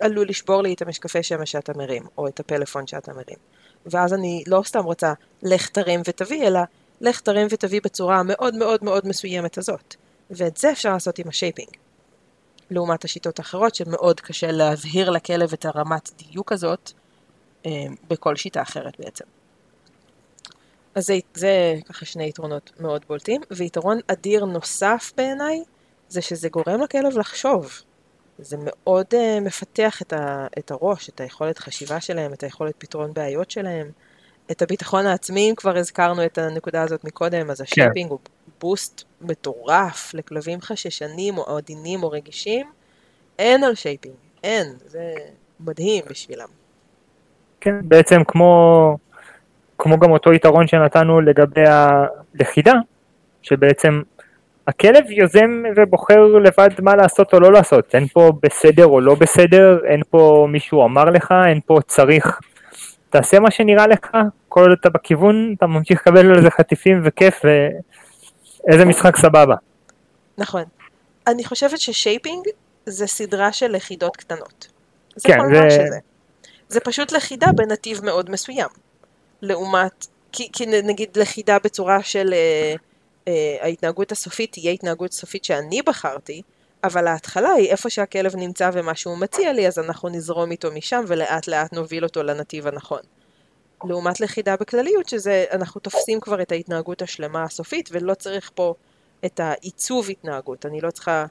עלול לשבור לי את המשקפי שמש שאתה מרים, או את הפלאפון שאתה מרים. ואז אני לא סתם רוצה לך תרים ותביא, אלא לך תרים ותביא בצורה המאוד מאוד מאוד מסוימת הזאת. ואת זה אפשר לעשות עם ה shaping. לעומת השיטות האחרות שמאוד קשה להבהיר לכלב את הרמת דיוק הזאת אה, בכל שיטה אחרת בעצם. אז זה, זה ככה שני יתרונות מאוד בולטים, ויתרון אדיר נוסף בעיניי זה שזה גורם לכלב לחשוב. זה מאוד אה, מפתח את, ה, את הראש, את היכולת חשיבה שלהם, את היכולת פתרון בעיות שלהם, את הביטחון העצמי, אם כבר הזכרנו את הנקודה הזאת מקודם, אז ה shaping הוא boost מטורף לכלבים חששנים או עדינים או רגישים, אין על shaping, אין, זה מדהים בשבילם. כן, בעצם כמו, כמו גם אותו יתרון שנתנו לגבי הלכידה, שבעצם הכלב יוזם ובוחר לבד מה לעשות או לא לעשות, אין פה בסדר או לא בסדר, אין פה מישהו אמר לך, אין פה צריך. תעשה מה שנראה לך, כל עוד אתה בכיוון, אתה ממשיך לקבל על זה חטיפים וכיף, ואיזה משחק סבבה. נכון. אני חושבת ש shaping זה סדרה של לכידות קטנות. זה כן, כל זה... מה שזה. זה פשוט לכידה בנתיב מאוד מסוים. לעומת, כי, כי נגיד לכידה בצורה של אה, אה, ההתנהגות הסופית תהיה התנהגות סופית שאני בחרתי, אבל ההתחלה היא איפה שהכלב נמצא ומה שהוא מציע לי, אז אנחנו נזרום איתו משם ולאט לאט נוביל אותו לנתיב הנכון. לעומת לכידה בכלליות, שזה, אנחנו תופסים כבר את ההתנהגות השלמה הסופית, ולא צריך פה את העיצוב התנהגות. אני לא צריכה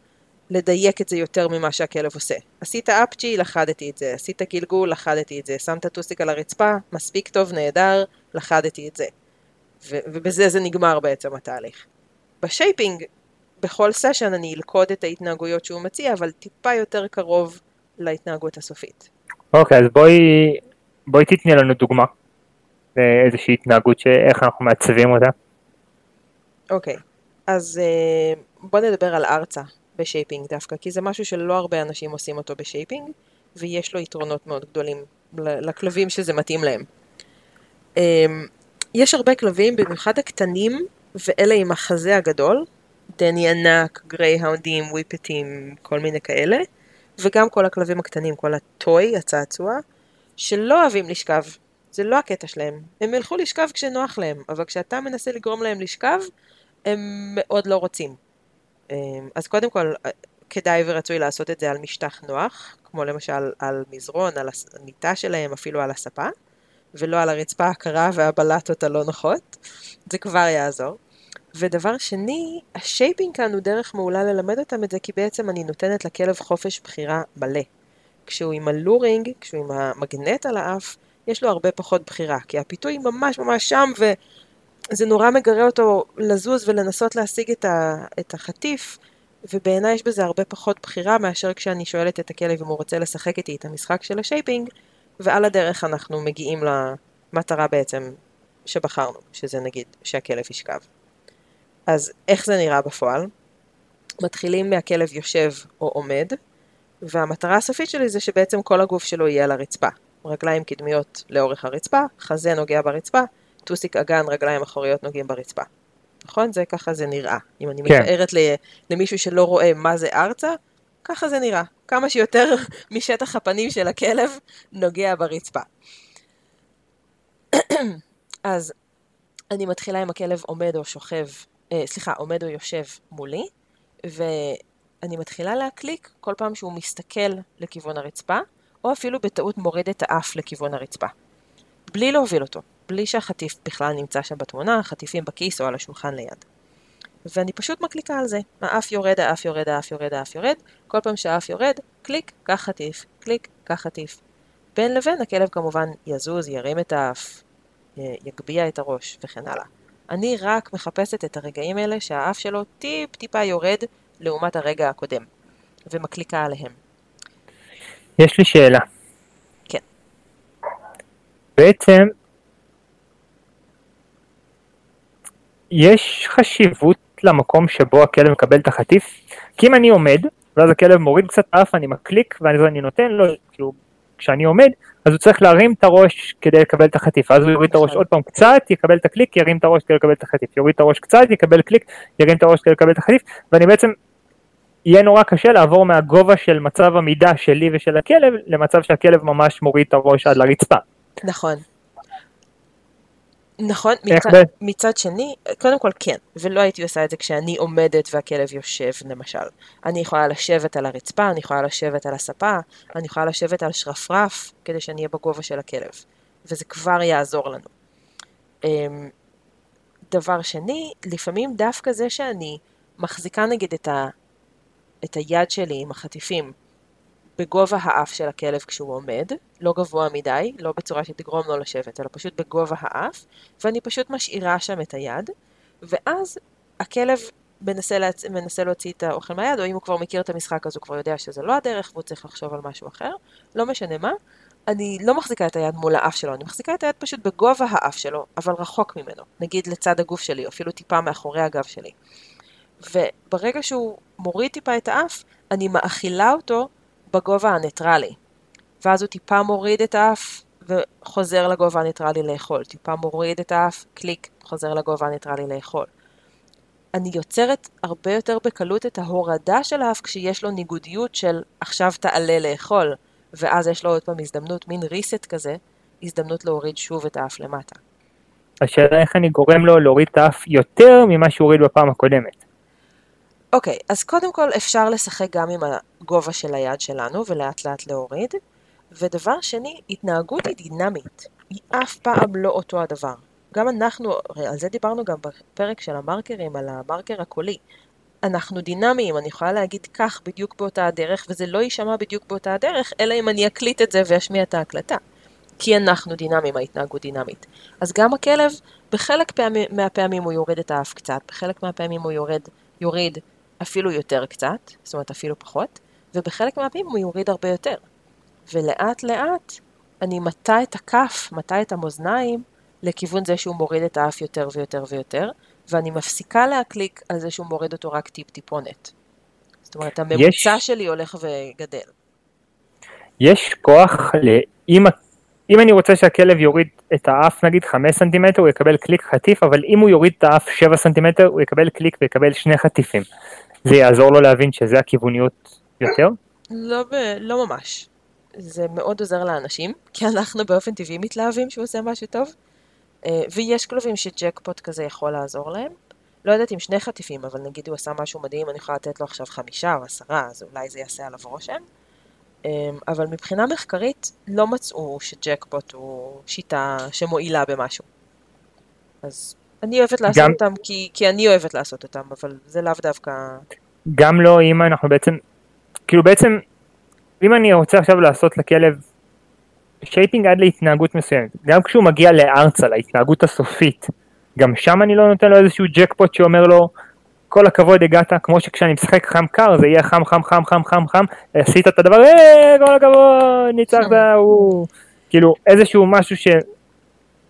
לדייק את זה יותר ממה שהכלב עושה. עשית אפצ'י, לכדתי את זה. עשית גלגול, לכדתי את זה. שמת טוסיק על הרצפה, מספיק טוב, נהדר, לכדתי את זה. ו- ובזה זה נגמר בעצם התהליך. ב shaping, בכל סשן אני אלכוד את ההתנהגויות שהוא מציע, אבל טיפה יותר קרוב להתנהגות הסופית. אוקיי, אז בואי, בואי תתני לנו דוגמה לאיזושהי התנהגות, שאיך אנחנו מעצבים אותה. אוקיי, אז אה, בוא נדבר על ארצה ב shaping דווקא, כי זה משהו שלא הרבה אנשים עושים אותו ב shaping, ויש לו יתרונות מאוד גדולים לכלבים שזה מתאים להם. אמ, יש הרבה כלבים, במיוחד הקטנים, ואלה עם החזה הגדול, דני ענק, גרייהאונדים, וויפטים, כל מיני כאלה, וגם כל הכלבים הקטנים, כל הטוי, הצעצוע, שלא אוהבים לשכב. זה לא הקטע שלהם. הם ילכו לשכב כשנוח להם, אבל כשאתה מנסה לגרום להם לשכב, הם מאוד לא רוצים. אמ, אז קודם כל, כדאי ורצוי לעשות את זה על משטח נוח, כמו למשל על מזרון, על המיטה שלהם, אפילו על הספה, ולא על הרצפה הקרה והבלטות הלא נוחות. זה כבר יעזור. ודבר שני, ה shaping כאן הוא דרך מעולה ללמד אותם את זה, כי בעצם אני נותנת לכלב חופש בחירה מלא. כשהוא עם ה luring, כשהוא עם המגנט על האף, יש לו הרבה פחות בחירה, כי הפיתוי ממש ממש שם, וזה נורא מגרה אותו לזוז ולנסות להשיג את, ה, את החטיף, ובעיניי יש בזה הרבה פחות בחירה מאשר כשאני שואלת את הכלב אם הוא רוצה לשחק איתי את המשחק של ה shaping, ועל הדרך אנחנו מגיעים למטרה בעצם שבחרנו, שזה נגיד שהכלב ישכב. אז איך זה נראה בפועל? מתחילים מהכלב יושב או עומד, והמטרה הסופית שלי זה שבעצם כל הגוף שלו יהיה על הרצפה. רגליים קדמיות לאורך הרצפה, חזה נוגע ברצפה, טוסיק אגן, רגליים אחוריות נוגעים ברצפה. נכון? זה ככה זה נראה. אם אני כן. מתארת למישהו שלא רואה מה זה ארצה, ככה זה נראה. כמה שיותר משטח הפנים של הכלב נוגע ברצפה. אז אני מתחילה עם הכלב עומד או שוכב, אה, סליחה, עומד או יושב מולי, ואני מתחילה להקליק כל פעם שהוא מסתכל לכיוון הרצפה, או אפילו בטעות מוריד את האף לכיוון הרצפה. בלי להוביל אותו, בלי שהחטיף בכלל נמצא שם בתמונה, החטיפים בכיס או על השולחן ליד. ואני פשוט מקליקה על זה. האף יורד, האף יורד, האף יורד, האף יורד. כל פעם שהאף יורד, קליק, קח חטיף, קליק, קח חטיף. בין לבין הכלב כמובן יזוז, ירים את האף, יגביה את הראש וכן הלאה. אני רק מחפשת את הרגעים האלה שהאף שלו טיפ טיפה יורד לעומת הרגע הקודם, ומקליקה עליהם. יש לי שאלה. כן. בעצם, יש חשיבות למקום שבו הכלב מקבל את החטיף? כי אם אני עומד, ואז הכלב מוריד קצת אף, אני מקליק, ואז אני נותן לו, כאילו, כשאני עומד, אז הוא צריך להרים את הראש כדי לקבל את החטיף, אז הוא יוריד את הראש. עוד פעם קצת, יקבל את הקליק, ירים את הראש כדי לקבל את החטיף, יוריד את הראש קצת, יקבל קליק, ירים את הראש כדי לקבל את החטיף, ואני בעצם, יהיה נורא קשה לעבור מהגובה של מצב עמידה שלי ושל הכלב, למצב שהכלב ממש מוריד את הראש עד לרצפה. נכון. נכון, מצד, מצד שני, קודם כל כן, ולא הייתי עושה את זה כשאני עומדת והכלב יושב למשל. אני יכולה לשבת על הרצפה, אני יכולה לשבת על הספה, אני יכולה לשבת על שרפרף כדי שאני אהיה בגובה של הכלב, וזה כבר יעזור לנו. אמ, דבר שני, לפעמים דווקא זה שאני מחזיקה נגיד את, ה, את היד שלי עם החטיפים בגובה האף של הכלב כשהוא עומד, לא גבוה מדי, לא בצורה שתגרום לו לשבת, אלא פשוט בגובה האף, ואני פשוט משאירה שם את היד, ואז הכלב מנסה, להצ... מנסה להוציא את האוכל מהיד, או אם הוא כבר מכיר את המשחק אז הוא כבר יודע שזה לא הדרך והוא צריך לחשוב על משהו אחר, לא משנה מה. אני לא מחזיקה את היד מול האף שלו, אני מחזיקה את היד פשוט בגובה האף שלו, אבל רחוק ממנו, נגיד לצד הגוף שלי, אפילו טיפה מאחורי הגב שלי. וברגע שהוא מוריד טיפה את האף, אני מאכילה אותו בגובה הניטרלי. ואז הוא טיפה מוריד את האף וחוזר לגובה הניטרלי לאכול. טיפה מוריד את האף, קליק, חוזר לגובה הניטרלי לאכול. אני יוצרת הרבה יותר בקלות את ההורדה של האף כשיש לו ניגודיות של עכשיו תעלה לאכול, ואז יש לו עוד פעם הזדמנות, מין reset כזה, הזדמנות להוריד שוב את האף למטה. השאלה איך אני גורם לו להוריד את האף יותר ממה שהוא הוריד בפעם הקודמת. אוקיי, אז קודם כל אפשר לשחק גם עם הגובה של היד שלנו ולאט לאט להוריד. ודבר שני, התנהגות היא דינמית. היא אף פעם לא אותו הדבר. גם אנחנו, על זה דיברנו גם בפרק של המרקרים, על המרקר הקולי. אנחנו דינמיים, אני יכולה להגיד כן בדיוק באותה הדרך, וזה לא יישמע בדיוק באותה הדרך, אלא אם אני אקליט את זה ואשמיע את ההקלטה. כי אנחנו דינמיים, ההתנהגות דינמית. אז גם הכלב, בחלק פעמי, מהפעמים הוא יוריד את האף קצת, בחלק מהפעמים הוא יורד, יוריד אפילו יותר קצת, זאת אומרת אפילו פחות, ובחלק מהפעמים הוא יוריד הרבה יותר. ולאט לאט אני מטה את הכף, מטה את המאזניים, לכיוון זה שהוא מוריד את האף יותר ויותר ויותר, ואני מפסיקה להקליק על זה שהוא מוריד אותו רק טיפ-טיפונת. זאת אומרת, הממוצע יש... שלי הולך וגדל. יש כוח, ל... אם, אם אני רוצה שהכלב יוריד את האף נגיד 5 סנטימטר, הוא יקבל קליק חטיף, אבל אם הוא יוריד את האף 7 סנטימטר, הוא יקבל קליק ויקבל שני חטיפים. זה יעזור לו להבין שזה הכיווניות יותר? לא. לא ממש. זה מאוד עוזר לאנשים, כי אנחנו באופן טבעי מתלהבים שהוא עושה משהו טוב. אה, ויש כלבים שג'קפוט כזה יכול לעזור להם. לא יודעת אם שני חטיפים, אבל נגיד הוא עשה משהו מדהים, אני יכולה לתת לו עכשיו חמישה או עשרה, אז אולי זה יעשה עליו רושם. אמ, אבל מבחינה מחקרית לא מצאו שג'קפוט הוא שיטה שמועילה במשהו. אז אני אוהבת לעשות גם... אותם כי, כי אני אוהבת לעשות אותם, אבל זה לאו דווקא... גם לא אם אנחנו בעצם, כאילו בעצם, אם אני רוצה עכשיו לעשות לכלב shaping עד להתנהגות מסוימת, גם כשהוא מגיע לארצה, להתנהגות הסופית, גם שם אני לא נותן לו איזשהו ג'קפוט שאומר לו, כל הכבוד הגעת, כמו שכשאני משחק חם קר זה יהיה חם חם חם חם חם חם, עשית את הדבר, אה, כל הכבוד, ניצחת, הוא, כאילו איזשהו משהו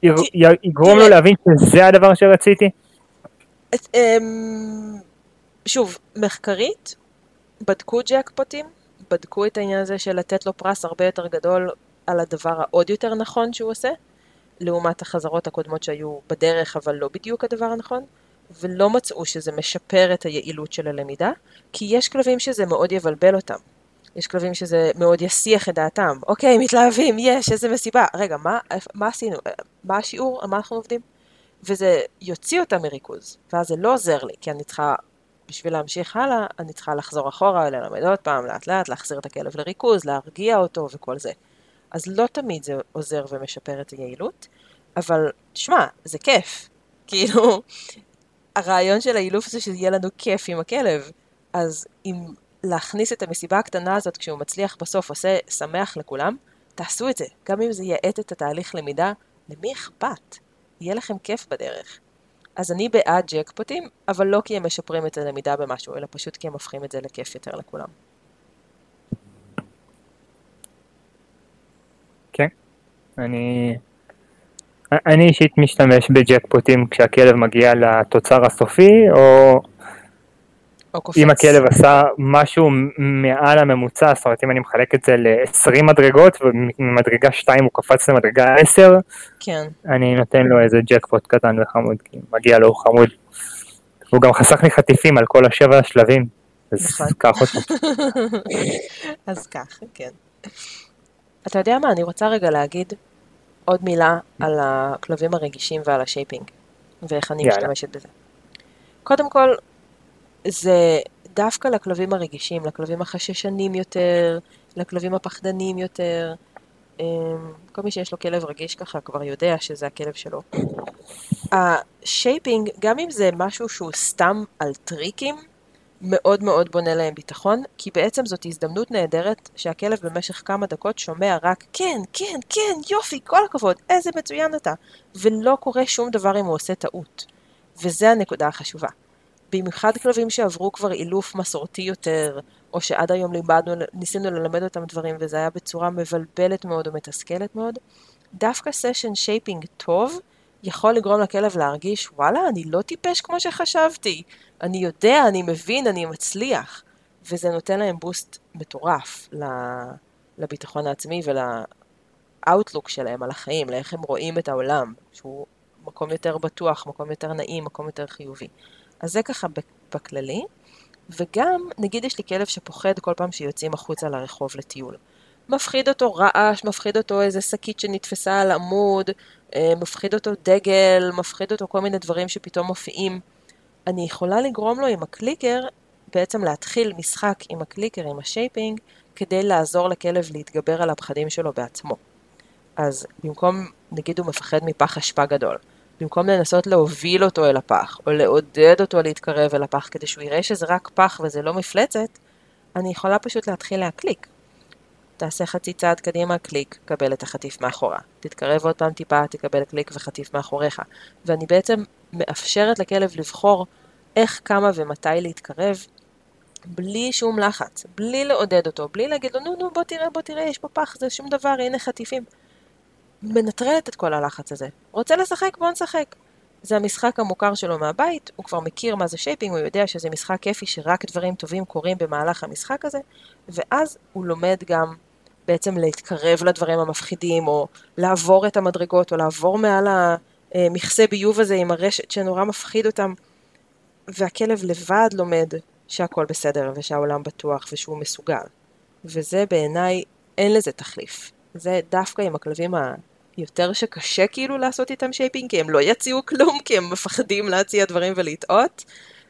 שיגרום לו להבין שזה הדבר שרציתי. אמ, שוב, מחקרית, בדקו ג'קפוטים, בדקו את העניין הזה של לתת לו פרס הרבה יותר גדול על הדבר העוד יותר נכון שהוא עושה, לעומת החזרות הקודמות שהיו בדרך אבל לא בדיוק הדבר הנכון, ולא מצאו שזה משפר את היעילות של הלמידה, כי יש כלבים שזה מאוד יבלבל אותם. יש כלבים שזה מאוד יסיח את דעתם. אוקיי, מתלהבים, יש, איזה מסיבה. רגע, מה, מה עשינו? מה השיעור? על מה אנחנו עובדים? וזה יוציא אותם מריכוז, ואז זה לא עוזר לי, כי אני צריכה בשביל להמשיך הלאה, אני צריכה לחזור אחורה, ללמד עוד פעם, לאט לאט, להחזיר את הכלב לריכוז, להרגיע אותו וכל זה. אז לא תמיד זה עוזר ומשפר את היעילות, אבל תשמע, זה כיף. כאילו, הרעיון של האילוף זה שיהיה לנו כיף עם הכלב, אז אם להכניס את המסיבה הקטנה הזאת כשהוא מצליח בסוף עושה שמח לכולם, תעשו את זה. גם אם זה יאט את התהליך למידה, למי אכפת? יהיה לכם כיף בדרך. אז אני בעד ג'קפוטים, אבל לא כי הם משפרים את הלמידה במשהו, אלא פשוט כי הם הופכים את זה לכיף יותר לכולם. כן, אני... אני אישית משתמש בג'קפוטים כשהכלב מגיע לתוצר הסופי, או אם הכלב עשה משהו מעל הממוצע, זאת אומרת אם אני מחלק את זה ל-20 מדרגות וממדרגה 2 הוא קפץ למדרגה 10, כן. אני נותן לו איזה ג'קפוט קטן וחמוד, כי מגיע לו חמוד. הוא גם חסך לי חטיפים על כל השבע השלבים, אז נכון. קח אותו. אז ככה, כן. אתה יודע מה, אני רוצה רגע להגיד עוד מילה על הכלבים הרגישים ועל ה shaping, ואיך אני יאללה. משתמשת בזה. קודם כל, זה דווקא לכלבים הרגישים, לכלבים החששנים יותר, לכלבים הפחדנים יותר. אמ, כל מי שיש לו כלב רגיש ככה כבר יודע שזה הכלב שלו. ה shaping, גם אם זה משהו שהוא סתם על טריקים, מאוד מאוד בונה להם ביטחון, כי בעצם זאת הזדמנות נהדרת שהכלב במשך כמה דקות שומע רק כן, כן, כן, יופי, כל הכבוד, איזה מצוין אתה, ולא קורה שום דבר אם הוא עושה טעות. וזה הנקודה החשובה. במיוחד כלבים שעברו כבר אילוף מסורתי יותר, או שעד היום לימדנו, ניסינו ללמד אותם דברים וזה היה בצורה מבלבלת מאוד ומתסכלת מאוד, דווקא סשן shaping טוב יכול לגרום לכלב להרגיש, וואלה, אני לא טיפש כמו שחשבתי. אני יודע, אני מבין, אני מצליח. וזה נותן להם boost מטורף לביטחון העצמי ולאוטלוק שלהם על החיים, לאיך הם רואים את העולם, שהוא מקום יותר בטוח, מקום יותר נעים, מקום יותר חיובי. אז זה ככה בכללי. וגם, נגיד יש לי כלב שפוחד כל פעם שיוצאים החוצה לרחוב לטיול. מפחיד אותו רעש, מפחיד אותו איזה שקית שנתפסה על עמוד, אה, מפחיד אותו דגל, מפחיד אותו כל מיני דברים שפתאום מופיעים. אני יכולה לגרום לו עם הקליקר בעצם להתחיל משחק עם הקליקר, עם ה shaping, כדי לעזור לכלב להתגבר על הפחדים שלו בעצמו. אז במקום, נגיד הוא מפחד מפח אשפה גדול, במקום לנסות להוביל אותו אל הפח, או לעודד אותו להתקרב אל הפח כדי שהוא יראה שזה רק פח וזה לא מפלצת, אני יכולה פשוט להתחיל להקליק. תעשה חצי צעד קדימה, קליק, קבל את החטיף מאחורה. תתקרב עוד פעם טיפה, תקבל קליק וחטיף מאחוריך. ואני בעצם מאפשרת לכלב לבחור איך, כמה ומתי להתקרב, בלי שום לחץ, בלי לעודד אותו, בלי להגיד לו, נו, נו, בוא תראה, בוא תראה, יש פה פח, זה שום דבר, הנה חטיפים. מנטרלת את כל הלחץ הזה. רוצה לשחק? בוא נשחק. זה המשחק המוכר שלו מהבית, הוא כבר מכיר מה זה shaping, הוא יודע שזה משחק כיפי שרק דברים טובים קורים במהלך המשחק הזה, ואז הוא לומד גם בעצם להתקרב לדברים המפחידים, או לעבור את המדרגות, או לעבור מעל המכסה ביוב הזה עם הרשת שנורא מפחיד אותם, והכלב לבד לומד שהכל בסדר, ושהעולם בטוח, ושהוא מסוגל. וזה בעיניי, אין לזה תחליף. זה דווקא עם הכלבים היותר שקשה כאילו לעשות איתם shaping, כי הם לא יציעו כלום, כי הם מפחדים להציע דברים ולטעות.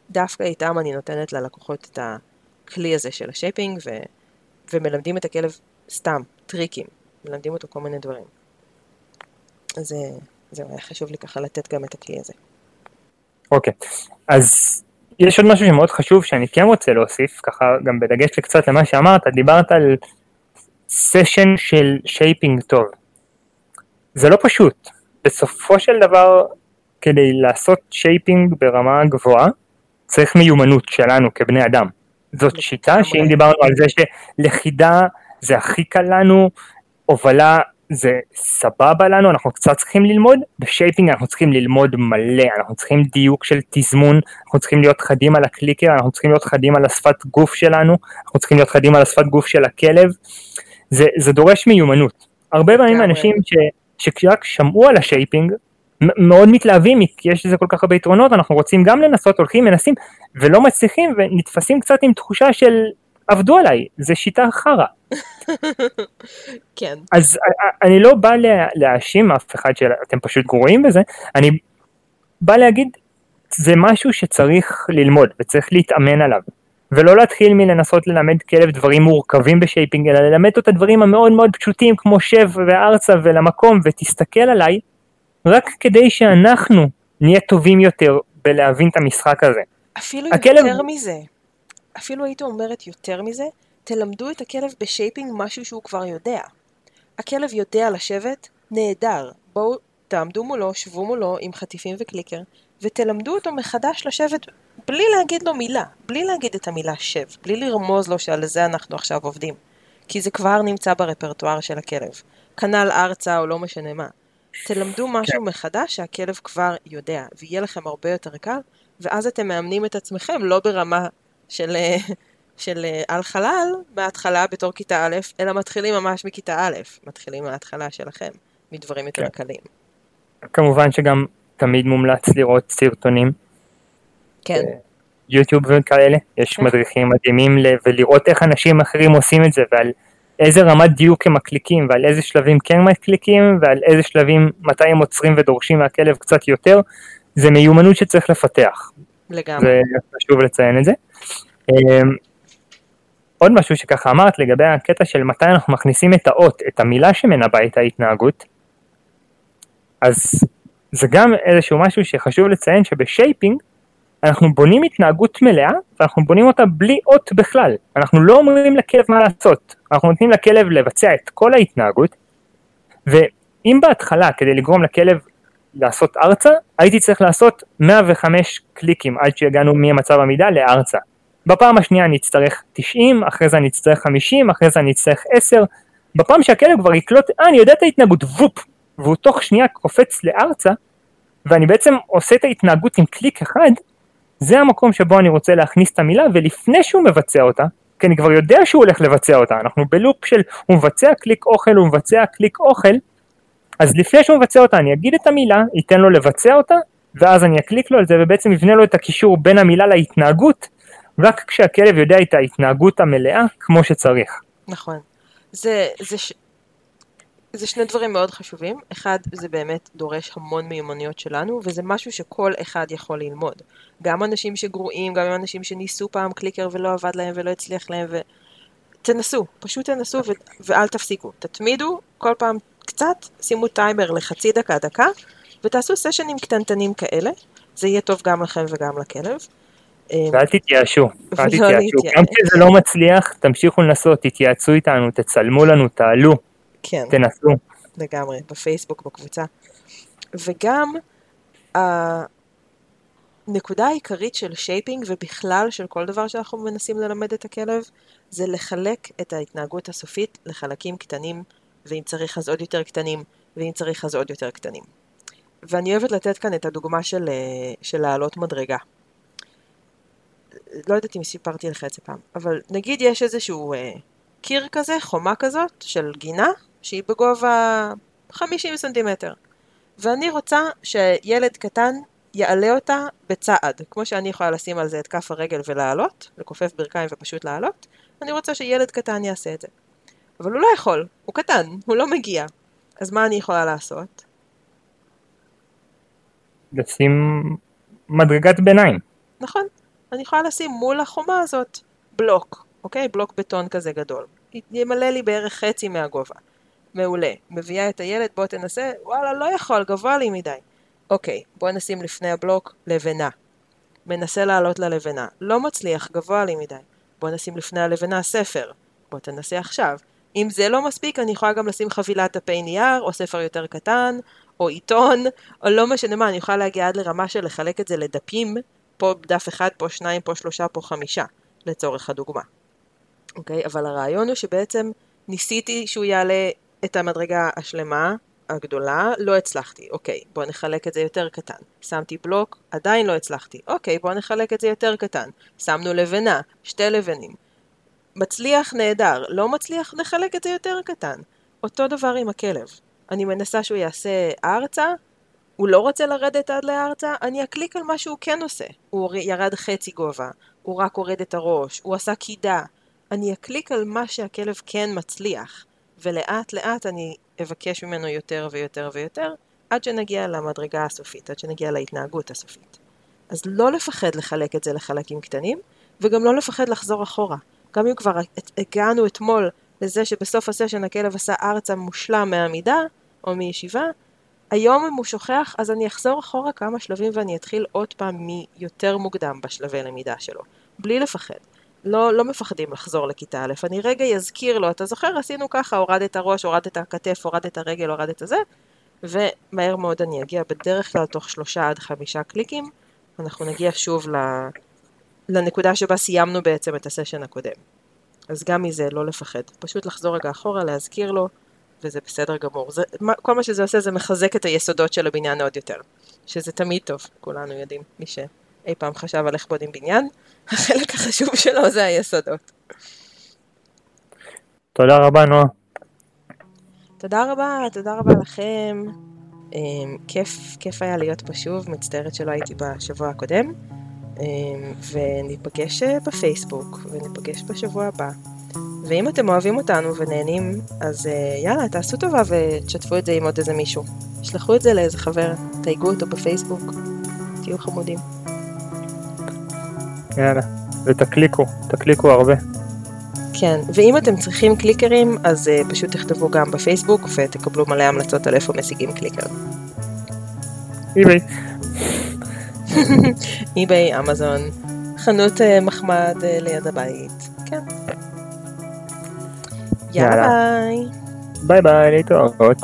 דווקא איתם אני נותנת ללקוחות את הכלי הזה של ה shaping, ו... ומלמדים את הכלב סתם, טריקים. מלמדים אותו כל מיני דברים. אז זהו, היה חשוב לי ככה לתת גם את הכלי הזה. אוקיי, okay. אז יש עוד משהו שמאוד חשוב שאני כן רוצה להוסיף, ככה גם בדגש קצת למה שאמרת, דיברת על סשן של shaping טוב. זה לא פשוט. בסופו של דבר, כדי לעשות shaping ברמה גבוהה, צריך מיומנות שלנו כבני אדם. זאת שיטה שאם דיברנו על זה שלכידה זה הכי קל לנו, הובלה זה סבבה לנו, אנחנו קצת צריכים ללמוד, ב shaping אנחנו צריכים ללמוד מלא, אנחנו צריכים דיוק של תזמון, אנחנו צריכים להיות חדים על הקליקר, אנחנו צריכים להיות חדים על השפת גוף שלנו, אנחנו צריכים להיות חדים על השפת גוף של הכלב, זה, זה דורש מיומנות. הרבה פעמים אנשים ש, שרק שמעו על ה shaping, מאוד מתלהבים, כי יש לזה כל כך הרבה יתרונות, אנחנו רוצים גם לנסות, הולכים, מנסים, ולא מצליחים, ונתפסים קצת עם תחושה של עבדו עליי, זה שיטה חרא. כן. אז אני לא בא להאשים אף אחד שאתם פשוט גרועים בזה, אני בא להגיד, זה משהו שצריך ללמוד וצריך להתאמן עליו. ולא להתחיל מלנסות ללמד כלב דברים מורכבים ב shaping, אלא ללמד אותו את הדברים המאוד מאוד פשוטים כמו שב וארצה ולמקום ותסתכל עליי, רק כדי שאנחנו נהיה טובים יותר בלהבין את המשחק הזה. אפילו הכלב... יותר מזה, אפילו הייתי אומרת יותר מזה, תלמדו את הכלב ב shaping משהו שהוא כבר יודע. הכלב יודע לשבת, נהדר. בואו תעמדו מולו, שבו מולו עם חטיפים וקליקר, ותלמדו אותו מחדש לשבת בלי להגיד לו מילה, בלי להגיד את המילה שב, בלי לרמוז לו שעל זה אנחנו עכשיו עובדים. כי זה כבר נמצא ברפרטואר של הכלב. כנ"ל ארצה או לא משנה מה. תלמדו משהו כן. מחדש שהכלב כבר יודע, ויהיה לכם הרבה יותר קל, ואז אתם מאמנים את עצמכם לא ברמה של, של על חלל בהתחלה בתור כיתה א', אלא מתחילים ממש מכיתה א', מתחילים מההתחלה שלכם, מדברים יותר כן. קלים. כמובן שגם תמיד מומלץ לראות סרטונים. כן. יוטיוב וכאלה, יש כן. מדריכים מדהימים ולראות איך אנשים אחרים עושים את זה ועל איזה רמת דיוק הם מקליקים ועל איזה שלבים כן מקליקים ועל איזה שלבים מתי הם עוצרים ודורשים מהכלב קצת יותר, זה מיומנות שצריך לפתח. לגמרי. זה חשוב לציין את זה. אמ, עוד משהו שככה אמרת לגבי הקטע של מתי אנחנו מכניסים את האות, את המילה שמנבא את ההתנהגות, אז זה גם איזשהו משהו שחשוב לציין שבשייפינג אנחנו בונים התנהגות מלאה ואנחנו בונים אותה בלי אות בכלל. אנחנו לא אומרים לכלב מה לעשות, אנחנו נותנים לכלב לבצע את כל ההתנהגות, ואם בהתחלה כדי לגרום לכלב לעשות ארצה, הייתי צריך לעשות 105 קליקים עד שהגענו ממצב עמידה לארצה. בפעם השנייה אני אצטרך 90, אחרי זה אני אצטרך 50, אחרי זה אני אצטרך 10, בפעם שהכלב כבר יקלוט, אה אני יודע את ההתנהגות, וופ, והוא תוך שנייה קופץ לארצה, ואני בעצם עושה את ההתנהגות עם קליק אחד, זה המקום שבו אני רוצה להכניס את המילה, ולפני שהוא מבצע אותה, כי אני כבר יודע שהוא הולך לבצע אותה, אנחנו בלופ של הוא מבצע קליק אוכל, הוא מבצע קליק אוכל, אז לפני שהוא מבצע אותה אני אגיד את המילה, ייתן לו לבצע אותה, ואז אני אקליק לו על זה ובעצם יבנה לו את הקישור בין המילה להתנהגות, רק כשהכלב יודע את ההתנהגות המלאה כמו שצריך. נכון. זה, זה. זה שני דברים מאוד חשובים. אחד, זה באמת דורש המון מיומנויות שלנו, וזה משהו שכל אחד יכול ללמוד. גם אנשים שגרועים, גם אנשים שניסו פעם קליקר ולא עבד להם ולא הצליח להם, ו... תנסו, פשוט תנסו ו... ואל תפסיקו. תתמידו, כל פעם קצת, שימו טיימר לחצי דקה, דקה, ותעשו סשנים קטנטנים כאלה. זה יהיה טוב גם לכם וגם לכלב. ואל תתייאשו, אל לא תתייאשו. גם כשזה לא מצליח, תמשיכו לנסות, תתייעצו איתנו, תצלמו לנו, תעלו, כן. תנסו. לגמרי, בפייסבוק, בקבוצה. וגם הנקודה העיקרית של shaping ובכלל של כל דבר שאנחנו מנסים ללמד את הכלב, זה לחלק את ההתנהגות הסופית לחלקים קטנים, ואם צריך אז עוד יותר קטנים, ואם צריך אז עוד יותר קטנים. ואני אוהבת לתת כאן את הדוגמה של, אה, של לעלות מדרגה. לא יודעת אם סיפרתי לך את זה פעם, אבל נגיד יש איזשהו אה, קיר כזה, חומה כזאת, של גינה, שהיא בגובה 50 סנטימטר. ואני רוצה שילד קטן יעלה אותה בצעד. כמו שאני יכולה לשים על זה את כף הרגל ולעלות, לכופף ברכיים ופשוט לעלות, אני רוצה שילד קטן יעשה את זה. אבל הוא לא יכול, הוא קטן, הוא לא מגיע. אז מה אני יכולה לעשות? לשים מדרגת ביניים. נכון, אני יכולה לשים מול החומה הזאת בלוק, אוקיי? בלוק בטון כזה גדול. ימלא לי בערך חצי מהגובה. מעולה. מביאה את הילד, בוא תנסה, וואלה, לא יכול, גבוה לי מדי. אוקיי, בוא נשים לפני הבלוק לבנה. מנסה לעלות ללבנה. לא מצליח, גבוה לי מדי. בוא נשים לפני הלבנה ספר. בוא תנסה עכשיו. אם זה לא מספיק, אני יכולה גם לשים חבילת דפי נייר, או ספר יותר קטן, או עיתון, או לא משנה מה, אני יכולה להגיע עד לרמה של לחלק את זה לדפים, פה דף אחד, פה שניים, פה שלושה, פה חמישה, לצורך הדוגמה. אוקיי? אבל הרעיון הוא שבעצם ניסיתי שהוא יעלה את המדרגה השלמה, הגדולה, לא הצלחתי. אוקיי, בואו נחלק את זה יותר קטן. שמתי בלוק, עדיין לא הצלחתי. אוקיי, בואו נחלק את זה יותר קטן. שמנו לבנה, שתי לבנים. מצליח, נהדר. לא מצליח, נחלק את זה יותר קטן. אותו דבר עם הכלב. אני מנסה שהוא יעשה ארצה, הוא לא רוצה לרדת עד לארצה, אני אקליק על מה שהוא כן עושה. הוא ירד חצי גובה, הוא רק הוריד את הראש, הוא עשה קידה. אני אקליק על מה שהכלב כן מצליח, ולאט לאט אני אבקש ממנו יותר ויותר ויותר, עד שנגיע למדרגה הסופית, עד שנגיע להתנהגות הסופית. אז לא לפחד לחלק את זה לחלקים קטנים, וגם לא לפחד לחזור אחורה. גם אם כבר הגענו אתמול לזה שבסוף הסשן הכלב עשה ארצה מושלם מהעמידה, או מישיבה, היום אם הוא שוכח, אז אני אחזור אחורה כמה שלבים ואני אתחיל עוד פעם מיותר מוקדם בשלבי למידה שלו, בלי לפחד. לא, לא מפחדים לחזור לכיתה א', אני רגע אזכיר לו, אתה זוכר, עשינו ככה, הורדת הראש, הורדת הכתף, הורדת הרגל, הורדת זה, ומהר מאוד אני אגיע, בדרך כלל תוך שלושה עד חמישה קליקים, אנחנו נגיע שוב. לנקודה שבה סיימנו בעצם את הסשן הקודם. אז גם מזה לא לפחד, פשוט לחזור רגע אחורה, להזכיר לו, וזה בסדר גמור. זה, כל מה שזה עושה זה מחזק את היסודות של הבניין עוד יותר, שזה תמיד טוב, כולנו יודעים, מי שאי פעם חשב על איך בונים בניין, החלק החשוב שלו זה היסודות. תודה רבה, נועה. תודה רבה, תודה רבה לכם. Um, כיף, כיף היה להיות פה שוב, מצטערת שלא הייתי בשבוע הקודם. Um, וניפגש אה, בפייסבוק, וניפגש בשבוע הבא. ואם אתם אוהבים אותנו ונהנים, אז uh, יאללה, תעשו טובה ותשתפו את זה עם עוד איזה מישהו. שלחו את זה לאיזה חבר, תייגו אותו בפייסבוק, תהיו חמודים. יאללה, ותקליקו, תקליקו הרבה. כן, ואם אתם צריכים קליקרים, אז uh, פשוט תכתבו גם בפייסבוק ותקבלו מלא המלצות על איפה משיגים קליקר. איביי. איביי, אמזון, חנות uh, מחמד uh, ליד הבית, כן. יאללה. ביי. ביי ביי, להתראות.